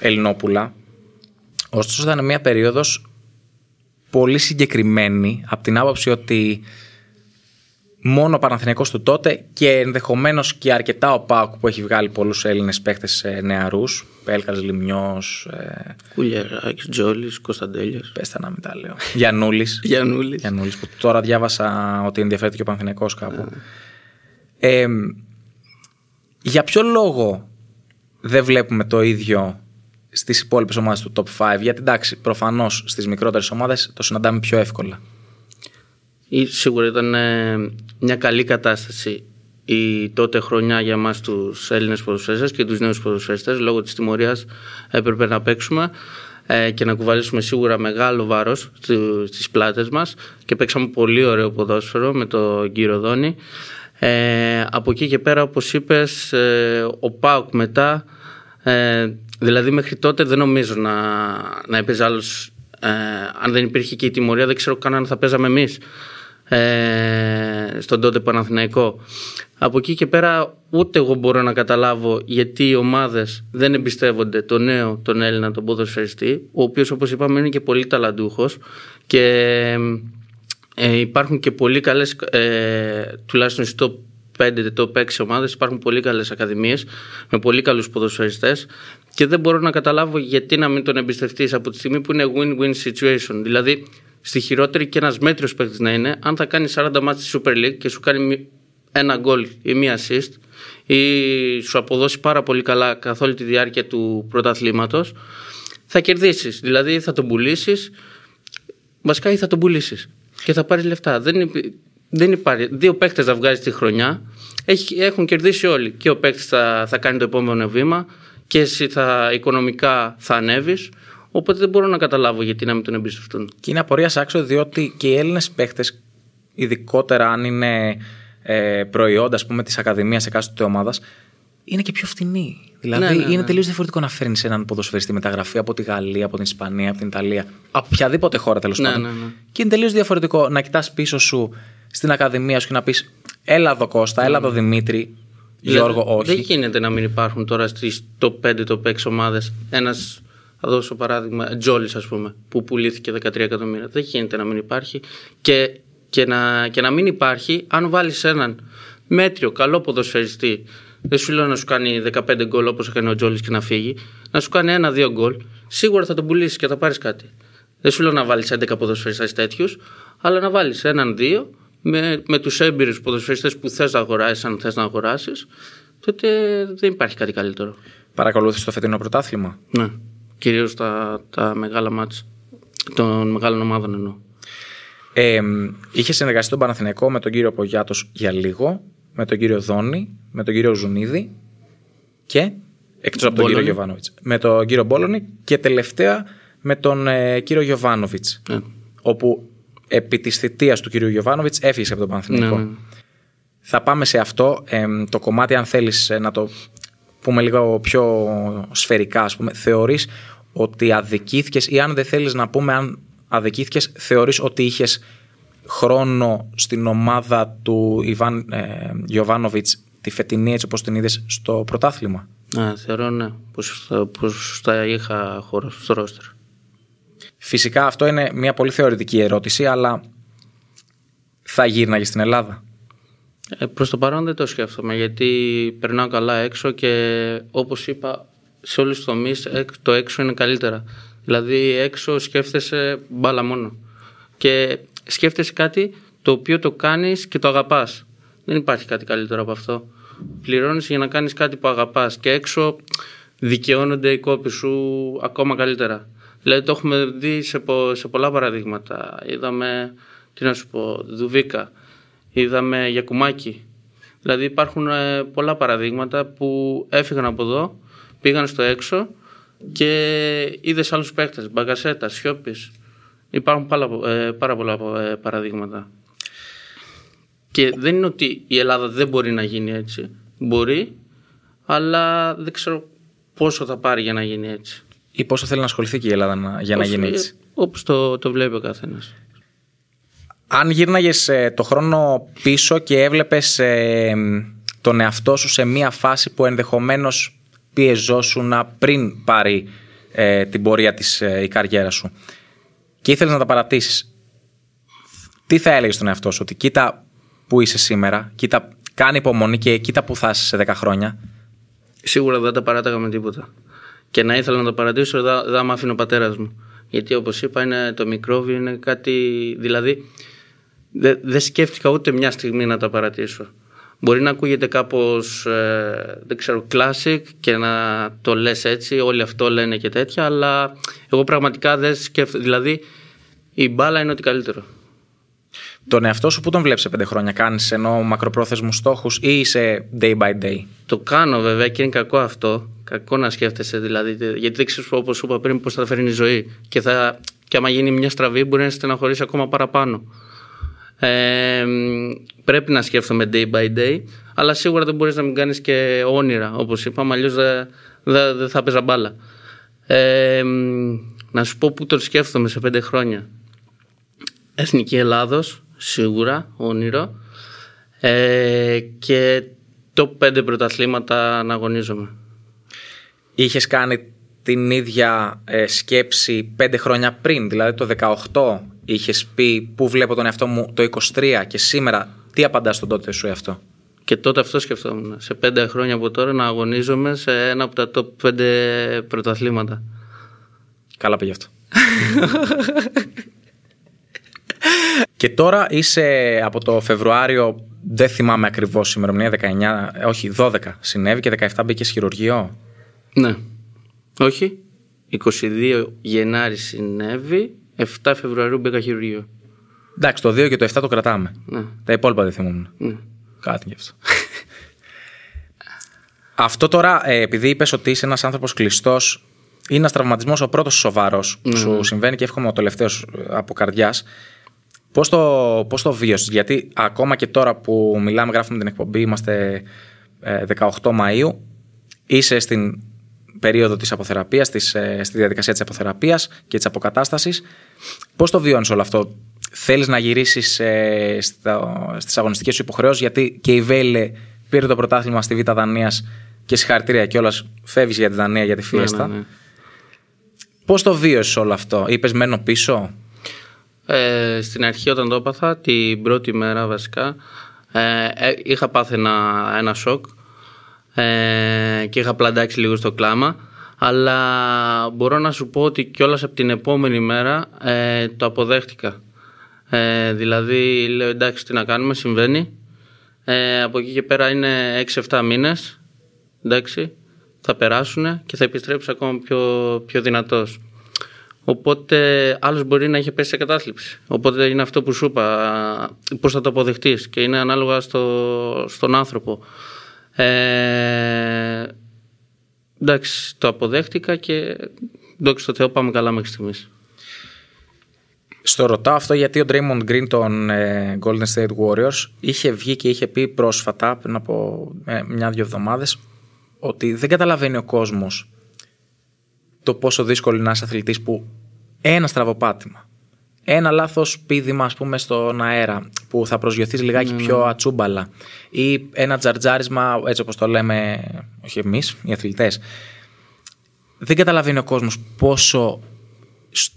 S4: Ελληνόπουλα. Ωστόσο, ήταν μια περίοδος πολύ συγκεκριμένη από την άποψη ότι μόνο ο Παναθηναϊκός του τότε και ενδεχομένως και αρκετά ο Πάουκ που έχει βγάλει πολλούς Έλληνες παίχτε νεαρούς. Πέλκας, Λιμιό. Ε,
S5: Κουλιαράκης, Τζόλης, Κωνσταντέλιας
S4: Πες τα να μην τα λέω. Γιανούλη.
S5: Γιαννούλης
S4: Γιαννούλης, που τώρα διάβασα ότι ενδιαφέρεται και ο Παναθηναϊκός κάπου. Ε, για ποιο λόγο δεν βλέπουμε το ίδιο στις υπόλοιπες ομάδες του top 5, γιατί εντάξει, προφανώς στις μικρότερες ομάδες το συναντάμε πιο εύκολα.
S5: Ή Σίγουρα ήταν ε, μια καλή κατάσταση η τότε χρονιά για μας τους Έλληνες ποδοσφαιριστές και τους νέους ποδοσφαιριστές λόγω της τιμωρίας έπρεπε να παίξουμε ε, και να κουβαλήσουμε σίγουρα μεγάλο βάρος στου- στις πλάτες μας. Και παίξαμε πολύ ωραίο ποδόσφαιρο με τον κύριο Δόνη. Ε, από εκεί και πέρα όπως είπες ε, ο ΠΑΟΚ μετά ε, δηλαδή μέχρι τότε δεν νομίζω να, να έπαιζε άλλος ε, αν δεν υπήρχε και η τιμωρία δεν ξέρω καν αν θα παίζαμε εμείς ε, στον τότε Παναθηναϊκό. Από εκεί και πέρα ούτε εγώ μπορώ να καταλάβω γιατί οι ομάδες δεν εμπιστεύονται τον νέο, τον Έλληνα, τον ποδοσφαιριστή, ο οποίος όπως είπαμε είναι και πολύ ταλαντούχος και ε, υπάρχουν και πολύ καλές, ε, τουλάχιστον στο 5, το 6 ομάδες υπάρχουν πολύ καλές ακαδημίες με πολύ καλούς ποδοσφαιριστές και δεν μπορώ να καταλάβω γιατί να μην τον εμπιστευτείς από τη στιγμή που είναι win-win situation. Δηλαδή στη χειρότερη και ένας μέτριος παίκτης να είναι, αν θα κάνει 40 μάτς στη Super League και σου κάνει μη- ένα γκολ ή μία assist ή σου αποδώσει πάρα πολύ καλά καθ' όλη τη διάρκεια του πρωταθλήματος, θα κερδίσεις. Δηλαδή θα τον πουλήσεις Βασικά ή θα τον πουλήσεις και θα πάρεις λεφτά. Δεν, υπ- δεν υπάρχει. Δύο παίκτες θα βγάζει τη χρονιά. Έχει, έχουν κερδίσει όλοι. Και ο παίκτης θα, θα κάνει το επόμενο βήμα και εσύ θα, οικονομικά θα ανέβεις. Οπότε δεν μπορώ να καταλάβω γιατί να μην τον εμπιστευτούν.
S4: Και είναι απορία άξιο διότι και οι Έλληνες παίχτε, ειδικότερα αν είναι ε, προϊόντα ας πούμε, της Ακαδημίας εκάστοτε ομάδας, είναι και πιο φτηνοί. Δηλαδή
S5: Ναι, ναι, ναι.
S4: είναι τελείως διαφορετικό να φέρνεις έναν ποδοσφαιριστή μεταγραφή από τη Γαλλία, από την Ισπανία, από την Ιταλία, από οποιαδήποτε χώρα τέλος
S5: Ναι,
S4: πάντων.
S5: ναι, ναι.
S4: Και είναι τελείως διαφορετικό να κοιτάς πίσω σου στην Ακαδημία σου και να πεις Έλα εδώ Κώστα, έλα εδώ Δημήτρη, Γιώργο,
S5: Δηλαδή,
S4: όχι.
S5: Δεν γίνεται να μην υπάρχουν τώρα στις top 5, top 6 ομάδες ένας. Θα δώσω παράδειγμα, Τζόλη, ας πούμε, που πουλήθηκε 13 εκατομμύρια. Δεν γίνεται να μην υπάρχει. Και, και, να, και να μην υπάρχει, αν βάλεις έναν μέτριο, καλό ποδοσφαιριστή, δεν σου λέω να σου κάνει 15 γκολ όπως έκανε ο Τζόλη και να φύγει, να σου κάνει ένα-δύο γκολ, σίγουρα θα τον πουλήσεις και θα πάρεις κάτι. Δεν σου λέω να βάλεις 11 ποδοσφαιριστές τέτοιους, αλλά να βάλεις έναν-δύο με, με τους έμπειρους ποδοσφαιριστές που θες να αγοράσεις, αν θες να αγοράσεις, τότε δεν υπάρχει κάτι καλύτερο.
S4: Παρακολούθησες το φετινό πρωτάθλημα;
S5: Ναι. Κυρίως τα, τα μεγάλα μάτια. Των μεγάλων ομάδων εννοώ.
S4: Ε, είχες συνεργαστεί τον Παναθηναϊκό με τον κύριο Πογιάτος για λίγο, με τον κύριο Δόνη, με τον κύριο Ζουνίδη και. Εκτός από τον
S5: Μπόλωνη.
S4: κύριο Γιωβάνοβιτς. Με τον κύριο Μπόλωνη και τελευταία με τον ε, κύριο Γιωβάνοβιτς.
S5: Ναι.
S4: Όπου επί της θητείας του κύριου Γιωβάνοβιτς έφυγες από τον Παναθηναϊκό.
S5: Ναι, ναι.
S4: Θα πάμε σε αυτό. Ε, το κομμάτι, αν θέλεις να το πούμε λίγο πιο σφαιρικά, ας πούμε, θεωρείς ότι αδικήθηκες ή αν δεν θέλεις να πούμε αν αδικήθηκες, θεωρείς ότι είχες χρόνο στην ομάδα του Ιβάν ε, Γιωβάνοβιτς τη φετινή έτσι όπως την είδες στο πρωτάθλημα;
S5: Ναι, θεωρώ ναι, πως θα, πως θα είχα χώρο στο ρόστερ.
S4: Φυσικά αυτό είναι μια πολύ θεωρητική ερώτηση, αλλά θα γύρναγες στην Ελλάδα.
S5: Ε, προς το παρόν δεν το σκέφτομαι γιατί περνάω καλά έξω και όπως είπα σε όλους τους τομείς εκ- το έξω είναι καλύτερα. Δηλαδή έξω σκέφτεσαι μπάλα μόνο και σκέφτεσαι κάτι το οποίο το κάνεις και το αγαπάς. Δεν υπάρχει κάτι καλύτερο από αυτό. Πληρώνεις για να κάνεις κάτι που αγαπάς και έξω δικαιώνονται οι κόποι σου ακόμα καλύτερα. Δηλαδή το έχουμε δει σε, πο- σε πολλά παραδείγματα. Είδαμε, τι να σου πω, Δουβίκα, είδαμε Γιακουμάκη. Δηλαδή υπάρχουν ε, πολλά παραδείγματα που έφυγαν από εδώ, πήγαν στο έξω και είδες άλλους παίχτε. Μπαγκασέτα, Σιώπης. Υπάρχουν πάρα, ε, πάρα πολλά ε, παραδείγματα. Και δεν είναι ότι η Ελλάδα δεν μπορεί να γίνει έτσι. Μπορεί, αλλά δεν ξέρω πόσο θα πάρει για να γίνει έτσι.
S4: Ή πόσο θέλει να ασχοληθεί και η Ελλάδα να- για να γίνει έτσι.
S5: Όπως το, το βλέπει ο καθένας.
S4: Αν γύρναγες το χρόνο πίσω και έβλεπες τον εαυτό σου σε μια φάση που ενδεχομένως πιεζόσουν πριν πάρει ε, την πορεία της ε, η καριέρα σου και ήθελες να τα παρατήσεις τι θα έλεγες στον εαυτό σου ότι κοίτα που είσαι σήμερα κοίτα κάνει υπομονή και κοίτα που θα είσαι σε 10 χρόνια
S5: Σίγουρα δεν τα παράταγα με τίποτα. Και να ήθελα να το παρατήσω, δεν θα με άφηνε ο πατέρας μου. Γιατί όπως είπα, είναι, το μικρόβιο είναι κάτι. Δηλαδή, δεν δεν σκέφτηκα ούτε μια στιγμή να τα παρατήσω. Μπορεί να ακούγεται κάπως, ε, δεν ξέρω, classic και να το λες έτσι, όλοι αυτό λένε και τέτοια, αλλά εγώ πραγματικά δεν σκέφτομαι, δηλαδή η μπάλα είναι ό,τι καλύτερο.
S4: τον εαυτό σου που τον βλέπεις σε 5 χρόνια κάνεις ενώ μακροπρόθεσμους στόχους ή είσαι day by day;
S5: Το κάνω βέβαια και είναι κακό αυτό. Κακό να σκέφτεσαι δηλαδή. Γιατί δεν ξέρεις όπως σου είπα πριν πώς θα φέρνει η ζωή. Και, θα, και άμα γίνει μια στραβή, μπορεί να στεναχωρήσει ακόμα παραπάνω. Ε, πρέπει να σκέφτομαι day by day, αλλά σίγουρα δεν μπορείς να μην κάνεις και όνειρα. Όπως είπαμε, αλλιώς δεν δε, δε θα παίζα μπάλα. Ε, να σου πω πού τον σκέφτομαι σε πέντε χρόνια. Εθνική Ελλάδος, σίγουρα, όνειρο. Ε, και το πέντε πρωταθλήματα να αγωνίζομαι.
S4: Είχες κάνει την ίδια ε, σκέψη πέντε χρόνια πριν, δηλαδή το 18 είχες πει πού βλέπω τον εαυτό μου το 23 και σήμερα τι απαντάς στον τότε σου εαυτό;
S5: Και τότε αυτό σκεφτόμουν. Σε πέντε χρόνια από τώρα να αγωνίζομαι σε ένα από τα top πέντε πρωταθλήματα.
S4: Καλά πήγε αυτό. και τώρα είσαι από το Φεβρουάριο, δεν θυμάμαι ακριβώς η ημερομηνία, 19, όχι 12 συνέβη και 17 μπήκε χειρουργείο.
S5: Ναι. Όχι. 22 Γενάρη συνέβη. 7 Φεβρουαρίου μπήκα χειρουργείο.
S4: Εντάξει, το 2 και το 7 το κρατάμε.
S5: Ναι.
S4: Τα υπόλοιπα δεν θυμόμουν.
S5: ναι.
S4: Κάτι γι' αυτό. αυτό τώρα, ε, επειδή είπες ότι είσαι ένας άνθρωπος κλειστός, είναι ένας τραυματισμός ο πρώτος σοβαρός που σου συμβαίνει και εύχομαι ο τελευταίος από καρδιάς. Πώς το, πώς το βίωσε, Γιατί ακόμα και τώρα που μιλάμε, γράφουμε την εκπομπή, είμαστε ε, 18 Μαΐου, είσαι στην περίοδο της αποθεραπείας, της, ε, στη διαδικασία της αποθεραπείας και της αποκατάστασης. Πώς το βιώνεις όλο αυτό, θέλεις να γυρίσεις ε, στα, στις αγωνιστικές σου υποχρεώσεις, γιατί και η Βέιλε πήρε το πρωτάθλημα στη Β' Δανίας και συγχαρητήρια κιόλας φεύγεις για τη Δανία για τη Φιέστα.
S5: Ναι, ναι, ναι.
S4: Πώς το βίωσες όλο αυτό, είπες μένω πίσω,
S5: Ε, στην αρχή όταν το έπαθα, την πρώτη μέρα βασικά, ε, ε, είχα πάθει ένα, ένα σοκ ε, και είχα πλαντάξει λίγο στο κλάμα. Αλλά μπορώ να σου πω ότι κιόλας από την επόμενη μέρα ε, το αποδέχτηκα. Ε, δηλαδή λέω εντάξει τι να κάνουμε, συμβαίνει. Ε, από εκεί και πέρα είναι 6-7 μήνες. Εντάξει, θα περάσουν και θα επιστρέψει ακόμα πιο, πιο δυνατός. Οπότε άλλος μπορεί να έχει πέσει σε κατάθλιψη. Οπότε είναι αυτό που σου είπα, πώς θα το αποδεχτείς και είναι ανάλογα στο, στον άνθρωπο. Ε, εντάξει, το αποδέχτηκα και δόξα τω Θεώ πάμε καλά μέχρι στιγμής.
S4: Στο ρωτάω αυτό γιατί ο Draymond Green των ε, Golden State Warriors είχε βγει και είχε πει πρόσφατα πριν από ε, μια-δυο εβδομάδες ότι δεν καταλαβαίνει ο κόσμος το πόσο δύσκολο είναι να είσαι αθλητής που ένα στραβοπάτημα, ένα λάθος πίδημα ας πούμε στον αέρα που θα προσγειωθείς λιγάκι πιο ατσούμπαλα ή ένα τζαρτζάρισμα έτσι όπως το λέμε όχι εμείς οι αθλητές δεν καταλαβαίνει ο κόσμος πόσο σ-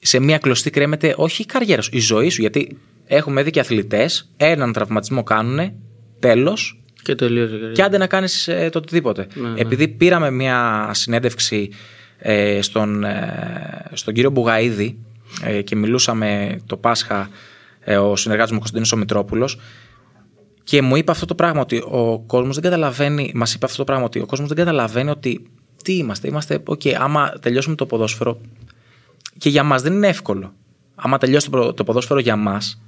S4: σε μια κλωστή κρέμεται όχι η καριέρα σου, η ζωή σου. Γιατί έχουμε δει και αθλητές, έναν τραυματισμό κάνουν, τέλος,
S5: Και τελείωσε.
S4: και άντε να κάνεις το οτιδήποτε. Επειδή πήραμε μια συνέντευξη ε, στον, ε, στον κύριο Μπουγαίδη ε, και μιλούσαμε το Πάσχα ε, ο συνεργάτης μου Κωνσταντίνος ο Μητρόπουλος και μου είπε αυτό το πράγμα ότι ο κόσμος δεν καταλαβαίνει, μας είπε αυτό το πράγμα ότι ο κόσμος δεν καταλαβαίνει ότι τι είμαστε, είμαστε, οκ, άμα τελειώσουμε το ποδόσφαιρο και για μας δεν είναι εύκολο. Άμα τελειώσει το, προ- το ποδόσφαιρο για μας,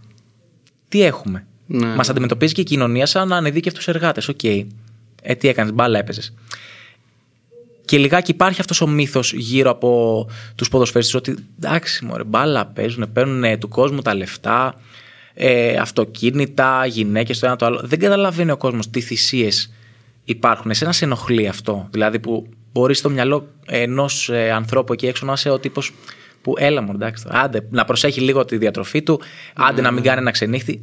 S4: τι έχουμε.
S5: Ναι.
S4: Μας αντιμετωπίζει και η κοινωνία σαν ανειδίκευτους εργάτες. Οκ, ε, τι έκανες, μπάλα έπαιζες. Και λιγάκι υπάρχει αυτός ο μύθος γύρω από τους ποδοσφαιριστές ότι εντάξει, μωρέ, μπάλα παίζουν, παίρνουν του κόσμου τα λεφτά, ε, αυτοκίνητα, γυναίκες, το ένα το άλλο. Δεν καταλαβαίνει ο κόσμος τι θυσίες υπάρχουν. Εσένα σε ενοχλεί αυτό; Δηλαδή που μπορείς στο μυαλό ενός ε, ανθρώπου εκεί έξω να είσαι ο τύπος που έλα μου, εντάξει, τώρα, άντε, να προσέχει λίγο τη διατροφή του, άντε να μην κάνει ένα ξενύχτη.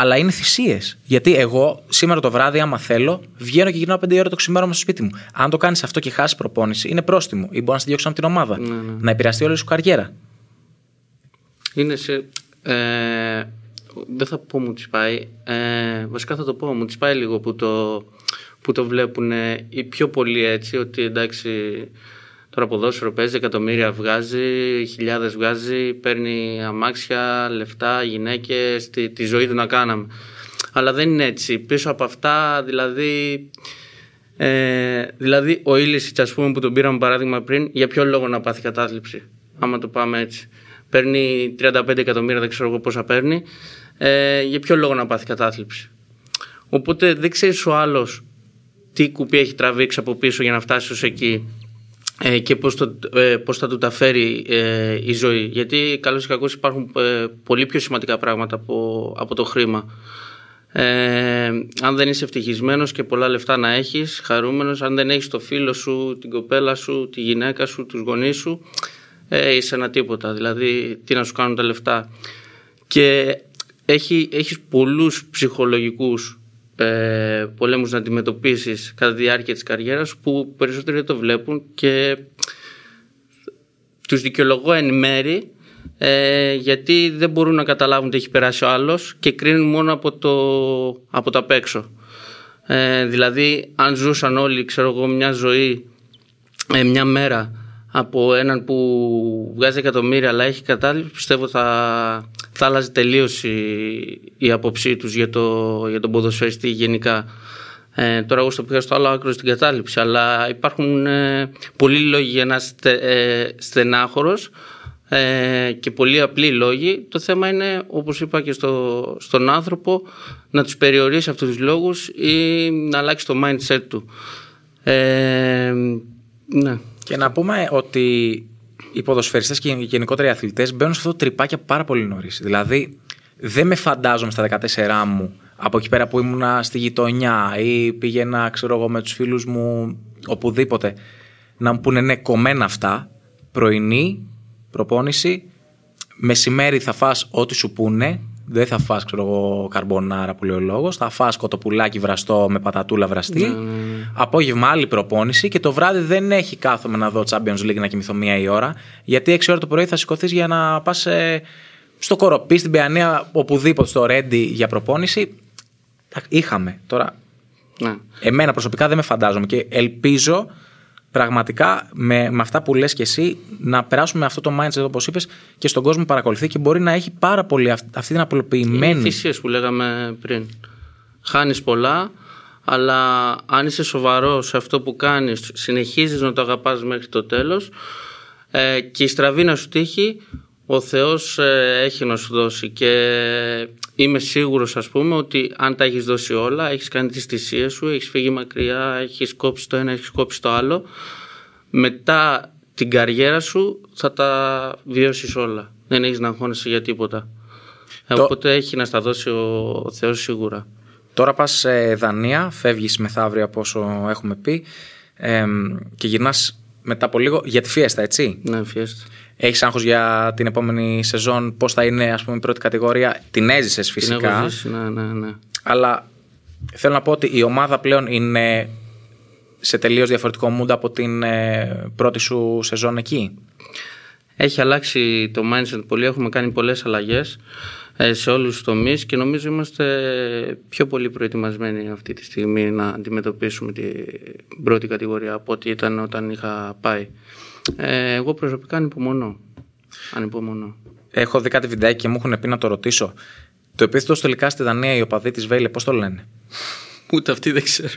S4: Αλλά είναι θυσίες. Γιατί εγώ σήμερα το βράδυ, άμα θέλω, βγαίνω και γυρνάω 5 ώρα το ξημέρωμα στο σπίτι μου. Αν το κάνεις αυτό και χάσεις προπόνηση, είναι πρόστιμο. Ή μπορεί να σε διώξουν από την ομάδα. Να επηρεαστεί όλη σου καριέρα.
S5: Είναι σε. Ε, δεν θα πω μου τη πάει. Ε, βασικά θα το πω. Μου τη πάει λίγο που το, που το βλέπουν οι πιο πολλοί έτσι. Ότι εντάξει, τώρα ποδόσφαιρο παίζει, εκατομμύρια βγάζει, χιλιάδες βγάζει, παίρνει αμάξια, λεφτά, γυναίκες, τη, τη ζωή του να κάναμε. Αλλά δεν είναι έτσι. Πίσω από αυτά, δηλαδή, ε, δηλαδή ο Ήλισιτς ας πούμε που τον πήραμε παράδειγμα πριν, για ποιο λόγο να πάθει κατάθλιψη, άμα το πάμε έτσι. Παίρνει 35 εκατομμύρια, δεν ξέρω εγώ πόσα παίρνει, ε, για ποιο λόγο να πάθει κατάθλιψη. Οπότε δεν ξέρεις ο άλλος τι κουπί έχει τραβήξει από πίσω για να φτάσεις ως εκεί ε, και πώς, το, ε, πώς θα του τα φέρει ε, η ζωή. Γιατί καλώς ή κακώς υπάρχουν ε, πολύ πιο σημαντικά πράγματα από, από το χρήμα. Ε, αν δεν είσαι ευτυχισμένος και πολλά λεφτά να έχεις, χαρούμενος, αν δεν έχεις το φίλο σου, την κοπέλα σου, τη γυναίκα σου, τους γονείς σου, ε, είσαι ένα τίποτα. Δηλαδή, τι να σου κάνουν τα λεφτά. Και έχει, έχεις πολλούς ψυχολογικούς ε, πολέμους να αντιμετωπίσεις κατά τη διάρκεια της καριέρας που περισσότεροι δεν το βλέπουν και τους δικαιολογώ εν μέρη ε, γιατί δεν μπορούν να καταλάβουν τι έχει περάσει ο άλλος και κρίνουν μόνο από το, από το απ' έξω. Ε, δηλαδή αν ζούσαν όλοι ξέρω εγώ μια ζωή ε, μια μέρα από έναν που βγάζει εκατομμύρια αλλά έχει κατάληψη πιστεύω θα, θα άλλαζε τελείως η, η άποψή τους για, το, για τον ποδοσφαιριστή γενικά. Ε, τώρα εγώ στο πήγα στο άλλο άκρο στην κατάληψη αλλά υπάρχουν ε, πολλοί λόγοι για να είστε ε, στενάχωρος ε, και πολύ απλοί λόγοι. Το θέμα είναι όπως είπα και στο, στον άνθρωπο να τους περιορίσει αυτούς τους λόγους ή να αλλάξει το mindset του. Ε, ναι.
S4: Και να πούμε ότι οι ποδοσφαιριστές και οι γενικότερα οι αθλητές μπαίνουν σε αυτό το τρυπάκι πάρα πολύ νωρίς. Δηλαδή, δεν με φαντάζομαι στα 14 μου από εκεί πέρα που ήμουνα στη γειτονιά ή πήγαινα, ξέρω εγώ, με τους φίλους μου οπουδήποτε να μου πούνε ναι, κομμένα αυτά. Πρωινή, προπόνηση, μεσημέρι θα φας ό,τι σου πούνε. Δεν θα φας, ξέρω εγώ, καρμπονάρα που λέει ο λόγος. Θα φας κοτοπουλάκι βραστό με πατατούλα βραστή. Απόγευμα άλλη προπόνηση και το βράδυ δεν έχει κάθομαι να δω Champions League να κοιμηθώ μία η ώρα. Γιατί 6 ώρα το πρωί θα σηκωθείς για να πας στο Κοροπή, στην Παιανία, οπουδήποτε, στο Ρέντι για προπόνηση. Εντάξει, Είχαμε. Τώρα,
S5: ναι.
S4: εμένα προσωπικά δεν με φαντάζομαι και ελπίζω πραγματικά με, με αυτά που λες και εσύ να περάσουμε αυτό το mindset όπως είπες και στον κόσμο που παρακολουθεί και μπορεί να έχει πάρα πολύ αυ- αυτή την
S5: Είναι
S4: απλοποιημένη
S5: θυσίες που λέγαμε πριν. Χάνεις πολλά, αλλά αν είσαι σοβαρός σε αυτό που κάνεις, συνεχίζεις να το αγαπάς μέχρι το τέλος, Ε, και η στραβή να σου τύχει, ο Θεός ε, έχει να σου δώσει και είμαι σίγουρος ας πούμε ότι αν τα έχεις δώσει όλα, έχεις κάνει τις θυσίες σου, έχεις φύγει μακριά, έχεις κόψει το ένα, έχεις κόψει το άλλο, μετά την καριέρα σου θα τα βιώσεις όλα. Δεν έχεις να αγχώνεσαι για τίποτα. Ε,
S4: Το-
S5: Οπότε έχει να στα δώσει ο, ο Θεός σίγουρα.
S4: Τώρα πας σε Δανία, φεύγεις μεθαύριο από όσο έχουμε πει εμ, και γυρνάς μετά από λίγο για τη φιέστα, έτσι;
S5: Ναι, φιέστα.
S4: Έχεις άγχος για την επόμενη σεζόν, πώς θα είναι ας πούμε η πρώτη κατηγορία; Την έζησες
S5: Την
S4: φυσικά,
S5: έχω ζήσει, ναι, ναι, ναι.
S4: αλλά θέλω να πω ότι η ομάδα πλέον είναι σε τελείως διαφορετικό mood από την ε, πρώτη σου σεζόν εκεί.
S5: Έχει αλλάξει το mindset πολύ, έχουμε κάνει πολλές αλλαγές ε, σε όλους τους τομείς και νομίζω είμαστε πιο πολύ προετοιμασμένοι αυτή τη στιγμή να αντιμετωπίσουμε την πρώτη κατηγορία από ό,τι ήταν όταν είχα πάει. Ε, εγώ προσωπικά ανυπομονώ. Ανυπομονώ.
S4: Έχω δει κάτι βιντεάκι και μου έχουν πει να το ρωτήσω. Το επίθετος τελικά στη Δανία, οι οπαδοί της Βέιλε, πώς το λένε;
S5: Ούτε αυτοί δεν ξέρω.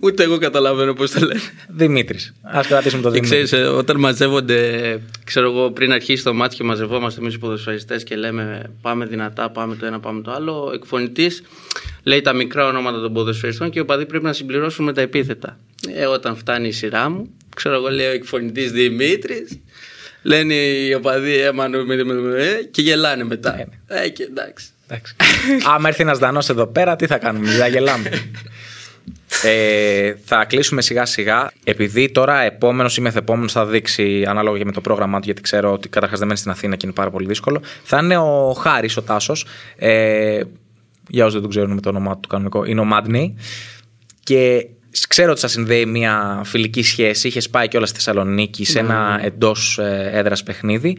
S5: Ούτε εγώ καταλαβαίνω πώς το λένε.
S4: Δημήτρης. Α κρατήσουμε το
S5: Και
S4: Δημήτρη.
S5: ξέρεις, ε, όταν μαζεύονται, ξέρω εγώ, πριν αρχίσει το μάτι και μαζευόμαστε εμείς οι ποδοσφαιριστές και λέμε πάμε δυνατά, πάμε το ένα, πάμε το άλλο, ο εκφωνητής λέει τα μικρά ονόματα των ποδοσφαιριστών και οι οπαδοί πρέπει να συμπληρώσουν με τα επίθετα. Ε, όταν φτάνει η σειρά μου, ξέρω εγώ, λέει ο εκφωνητής Δημήτρης, λένε οι οπαδοί ε, Μανου, με- με- με- ε, και γελάνε μετά. Ε, και εντάξει.
S4: Εντάξει. Άμα έρθει ένας Δανός εδώ πέρα, τι θα κάνουμε, θα γελάμε. Ε, θα κλείσουμε σιγά σιγά. Επειδή τώρα επόμενος ή μεθεπόμενο θα δείξει ανάλογα και με το πρόγραμμά του, γιατί ξέρω ότι καταρχάς δεν μένει στην Αθήνα και είναι πάρα πολύ δύσκολο. Θα είναι ο Χάρης, ο Τάσος. Ε, για όσους δεν τον ξέρουν με το όνομά του κανονικό, είναι ο Μάντνεϊ. Και ξέρω ότι σας συνδέει μια φιλική σχέση. Είχες πάει κιόλας στη Θεσσαλονίκη σε ένα εντός έδρας παιχνίδι.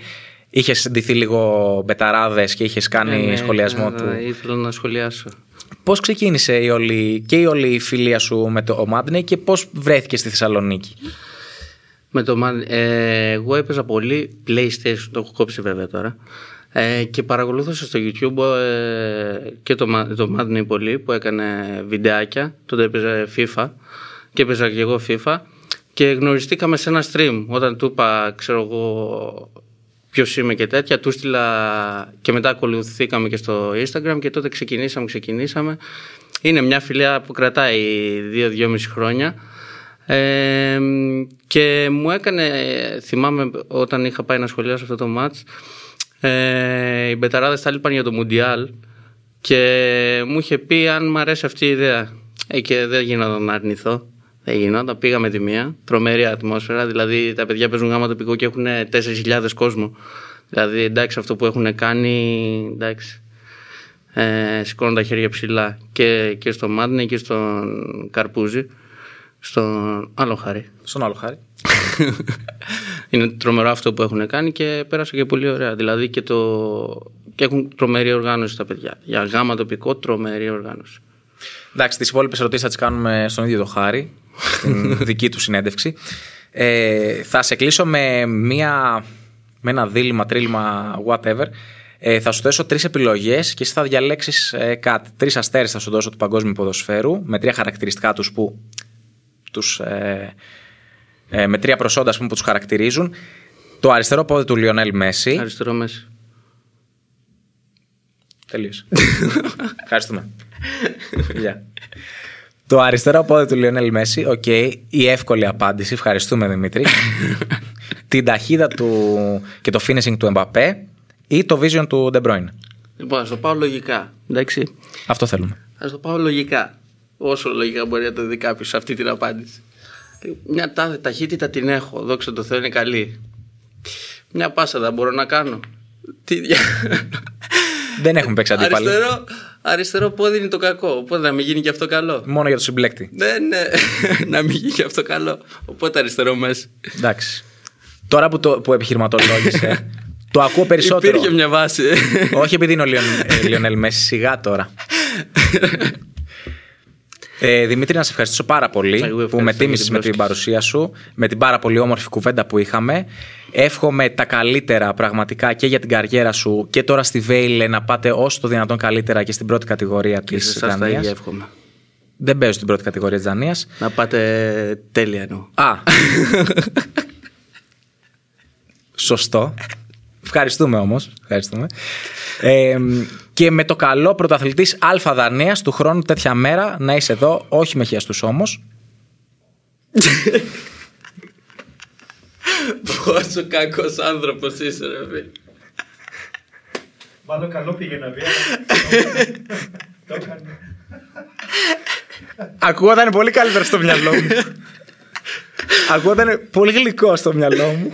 S4: Είχες συντηθεί λίγο μπεταράδες και είχες κάνει
S5: Ε, ναι,
S4: σχολιασμό
S5: ε,
S4: του;
S5: ε, Ήθελα να σχολιάσω.
S4: Πώς ξεκίνησε η όλη, και η όλη η φιλία σου με το Μάντνεϊ και πώς βρέθηκες στη Θεσσαλονίκη;
S5: Με το Man- ε, εγώ έπαιζα πολύ PlayStation, το έχω κόψει βέβαια τώρα. Ε, και παρακολούθησα στο YouTube ε, και το, Ma- το Madden πολύ που έκανε βιντεάκια. Τότε έπαιζα FIFA και έπαιζα και εγώ FIFA. Και γνωριστήκαμε σε ένα stream. Όταν του είπα, ξέρω εγώ, ποιος είμαι και τέτοια, του στείλα και μετά ακολουθήκαμε και στο Instagram και τότε ξεκινήσαμε, ξεκινήσαμε. Είναι μια φιλία που κρατάει δύο-δυόμιση χρόνια. Ε, και μου έκανε, θυμάμαι όταν είχα πάει να σχολιάσω αυτό το μάτς, ε, οι μπεταράδες τα λείπαν για το Μουντιάλ και μου είχε πει αν μου αρέσει αυτή η ιδέα. Ε, και δεν γινόταν να αρνηθώ. Δεν γινόταν. Πήγαμε τη μία. Τρομερή ατμόσφαιρα. Δηλαδή τα παιδιά παίζουν γάμα τοπικό και έχουν 4.000 κόσμο. Δηλαδή εντάξει αυτό που έχουν κάνει. Εντάξει. Ε, σηκώνουν τα χέρια ψηλά και, και στο Μάντνε και στον Καρπούζη. Στον άλλο χάρη.
S4: Στον άλλο χάρη.
S5: Είναι τρομερό αυτό που έχουν κάνει και πέρασε και πολύ ωραία. Δηλαδή και, το... και έχουν τρομερή οργάνωση τα παιδιά. Για γάμα τοπικό, τρομερή οργάνωση.
S4: Εντάξει, τις υπόλοιπες ερωτήσεις θα τις κάνουμε στον ίδιο το χάρη, στην δική του συνέντευξη. Ε, θα σε κλείσω με, μια, με ένα δίλημα, τρίλημα, whatever. Ε, θα σου θέσω τρεις επιλογές και εσύ θα διαλέξεις ε, κάτι. Τρεις αστέρες θα σου δώσω του παγκόσμιου ποδοσφαίρου με τρία χαρακτηριστικά τους που. Τους, ε, ε, με τρία προσόντα ας πούμε, που τους χαρακτηρίζουν. Το αριστερό πόδι του Λιονέλ Μέση.
S5: Αριστερό μέση.
S4: Τελείωσε. Ευχαριστούμε. Γεια. Το αριστερό πόδι του Λιονέλ Μέση, οκ. Η εύκολη απάντηση. Ευχαριστούμε Δημήτρη. Την ταχύτητα του και το finishing του Εμπαπέ ή το vision του De Bruyne.
S5: Λοιπόν, ας το πάω λογικά. Εντάξει.
S4: Αυτό θέλουμε.
S5: Ας το πάω λογικά. Όσο λογικά μπορεί να το δει κάποιος αυτή την απάντηση. Μια τάδε ταχύτητα την έχω. Δόξα τω Θεώ είναι καλή. Μια πάσα δεν μπορώ να κάνω. Τι δια...
S4: Δεν έχουμε παίξει αντίπαλοι.
S5: αριστερό, αριστερό πόδι είναι το κακό. Οπότε να μην γίνει και αυτό καλό.
S4: Μόνο για το συμπλέκτη.
S5: Ναι, ναι. να μην γίνει και αυτό καλό. Οπότε αριστερό μέσα.
S4: Εντάξει. Τώρα που, το, που επιχειρηματολόγησε, το ακούω περισσότερο.
S5: Υπήρχε μια βάση.
S4: Όχι επειδή είναι ο Λιον- ε, Λιονέλ Μέση, σιγά τώρα. Ε, Δημήτρη, να σε ευχαριστήσω πάρα πολύ
S5: Εγώ ευχαριστώ
S4: που με
S5: για την
S4: τίμησες με την
S5: πρόσκληση.
S4: παρουσία σου, με την πάρα πολύ όμορφη κουβέντα που είχαμε. Εύχομαι τα καλύτερα πραγματικά και για την καριέρα σου και τώρα στη Βέιλε να πάτε όσο το δυνατόν καλύτερα και στην πρώτη κατηγορία
S5: Και σε
S4: της
S5: εσάς τα ίδια
S4: Δανίας.
S5: εύχομαι.
S4: Δεν παίζω στην πρώτη κατηγορία της Δανίας.
S5: Να πάτε τέλεια εννοώ.
S4: Α, Σωστό. Ευχαριστούμε όμως. Ευχαριστούμε. Ε, και με το καλό πρωταθλητής Αλφα Δανίας του χρόνου τέτοια μέρα να είσαι εδώ, όχι με χιαστούς όμως.
S5: Πόσο κακός άνθρωπος είσαι, ρε φίλε.
S3: Μάλλον καλό πήγε να πει. Το έκανε.
S4: Ακούγονταν πολύ καλύτερα στο μυαλό μου. Ακούγονταν πολύ γλυκό στο μυαλό μου.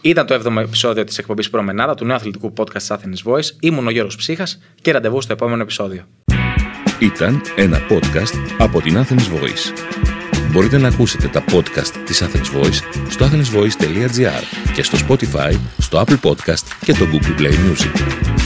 S4: Ήταν το 7ο επεισόδιο της εκπομπής Προμενάδα του νέου αθλητικού podcast της Athens Voice. Ήμουν ο Γιώργος Ψύχας και ραντεβού στο επόμενο επεισόδιο.
S1: Ήταν ένα podcast από την Athens Voice. Μπορείτε να ακούσετε τα podcast της Athens Voice στο athensvoice.gr και στο Spotify, στο Apple Podcast και το Google Play Music.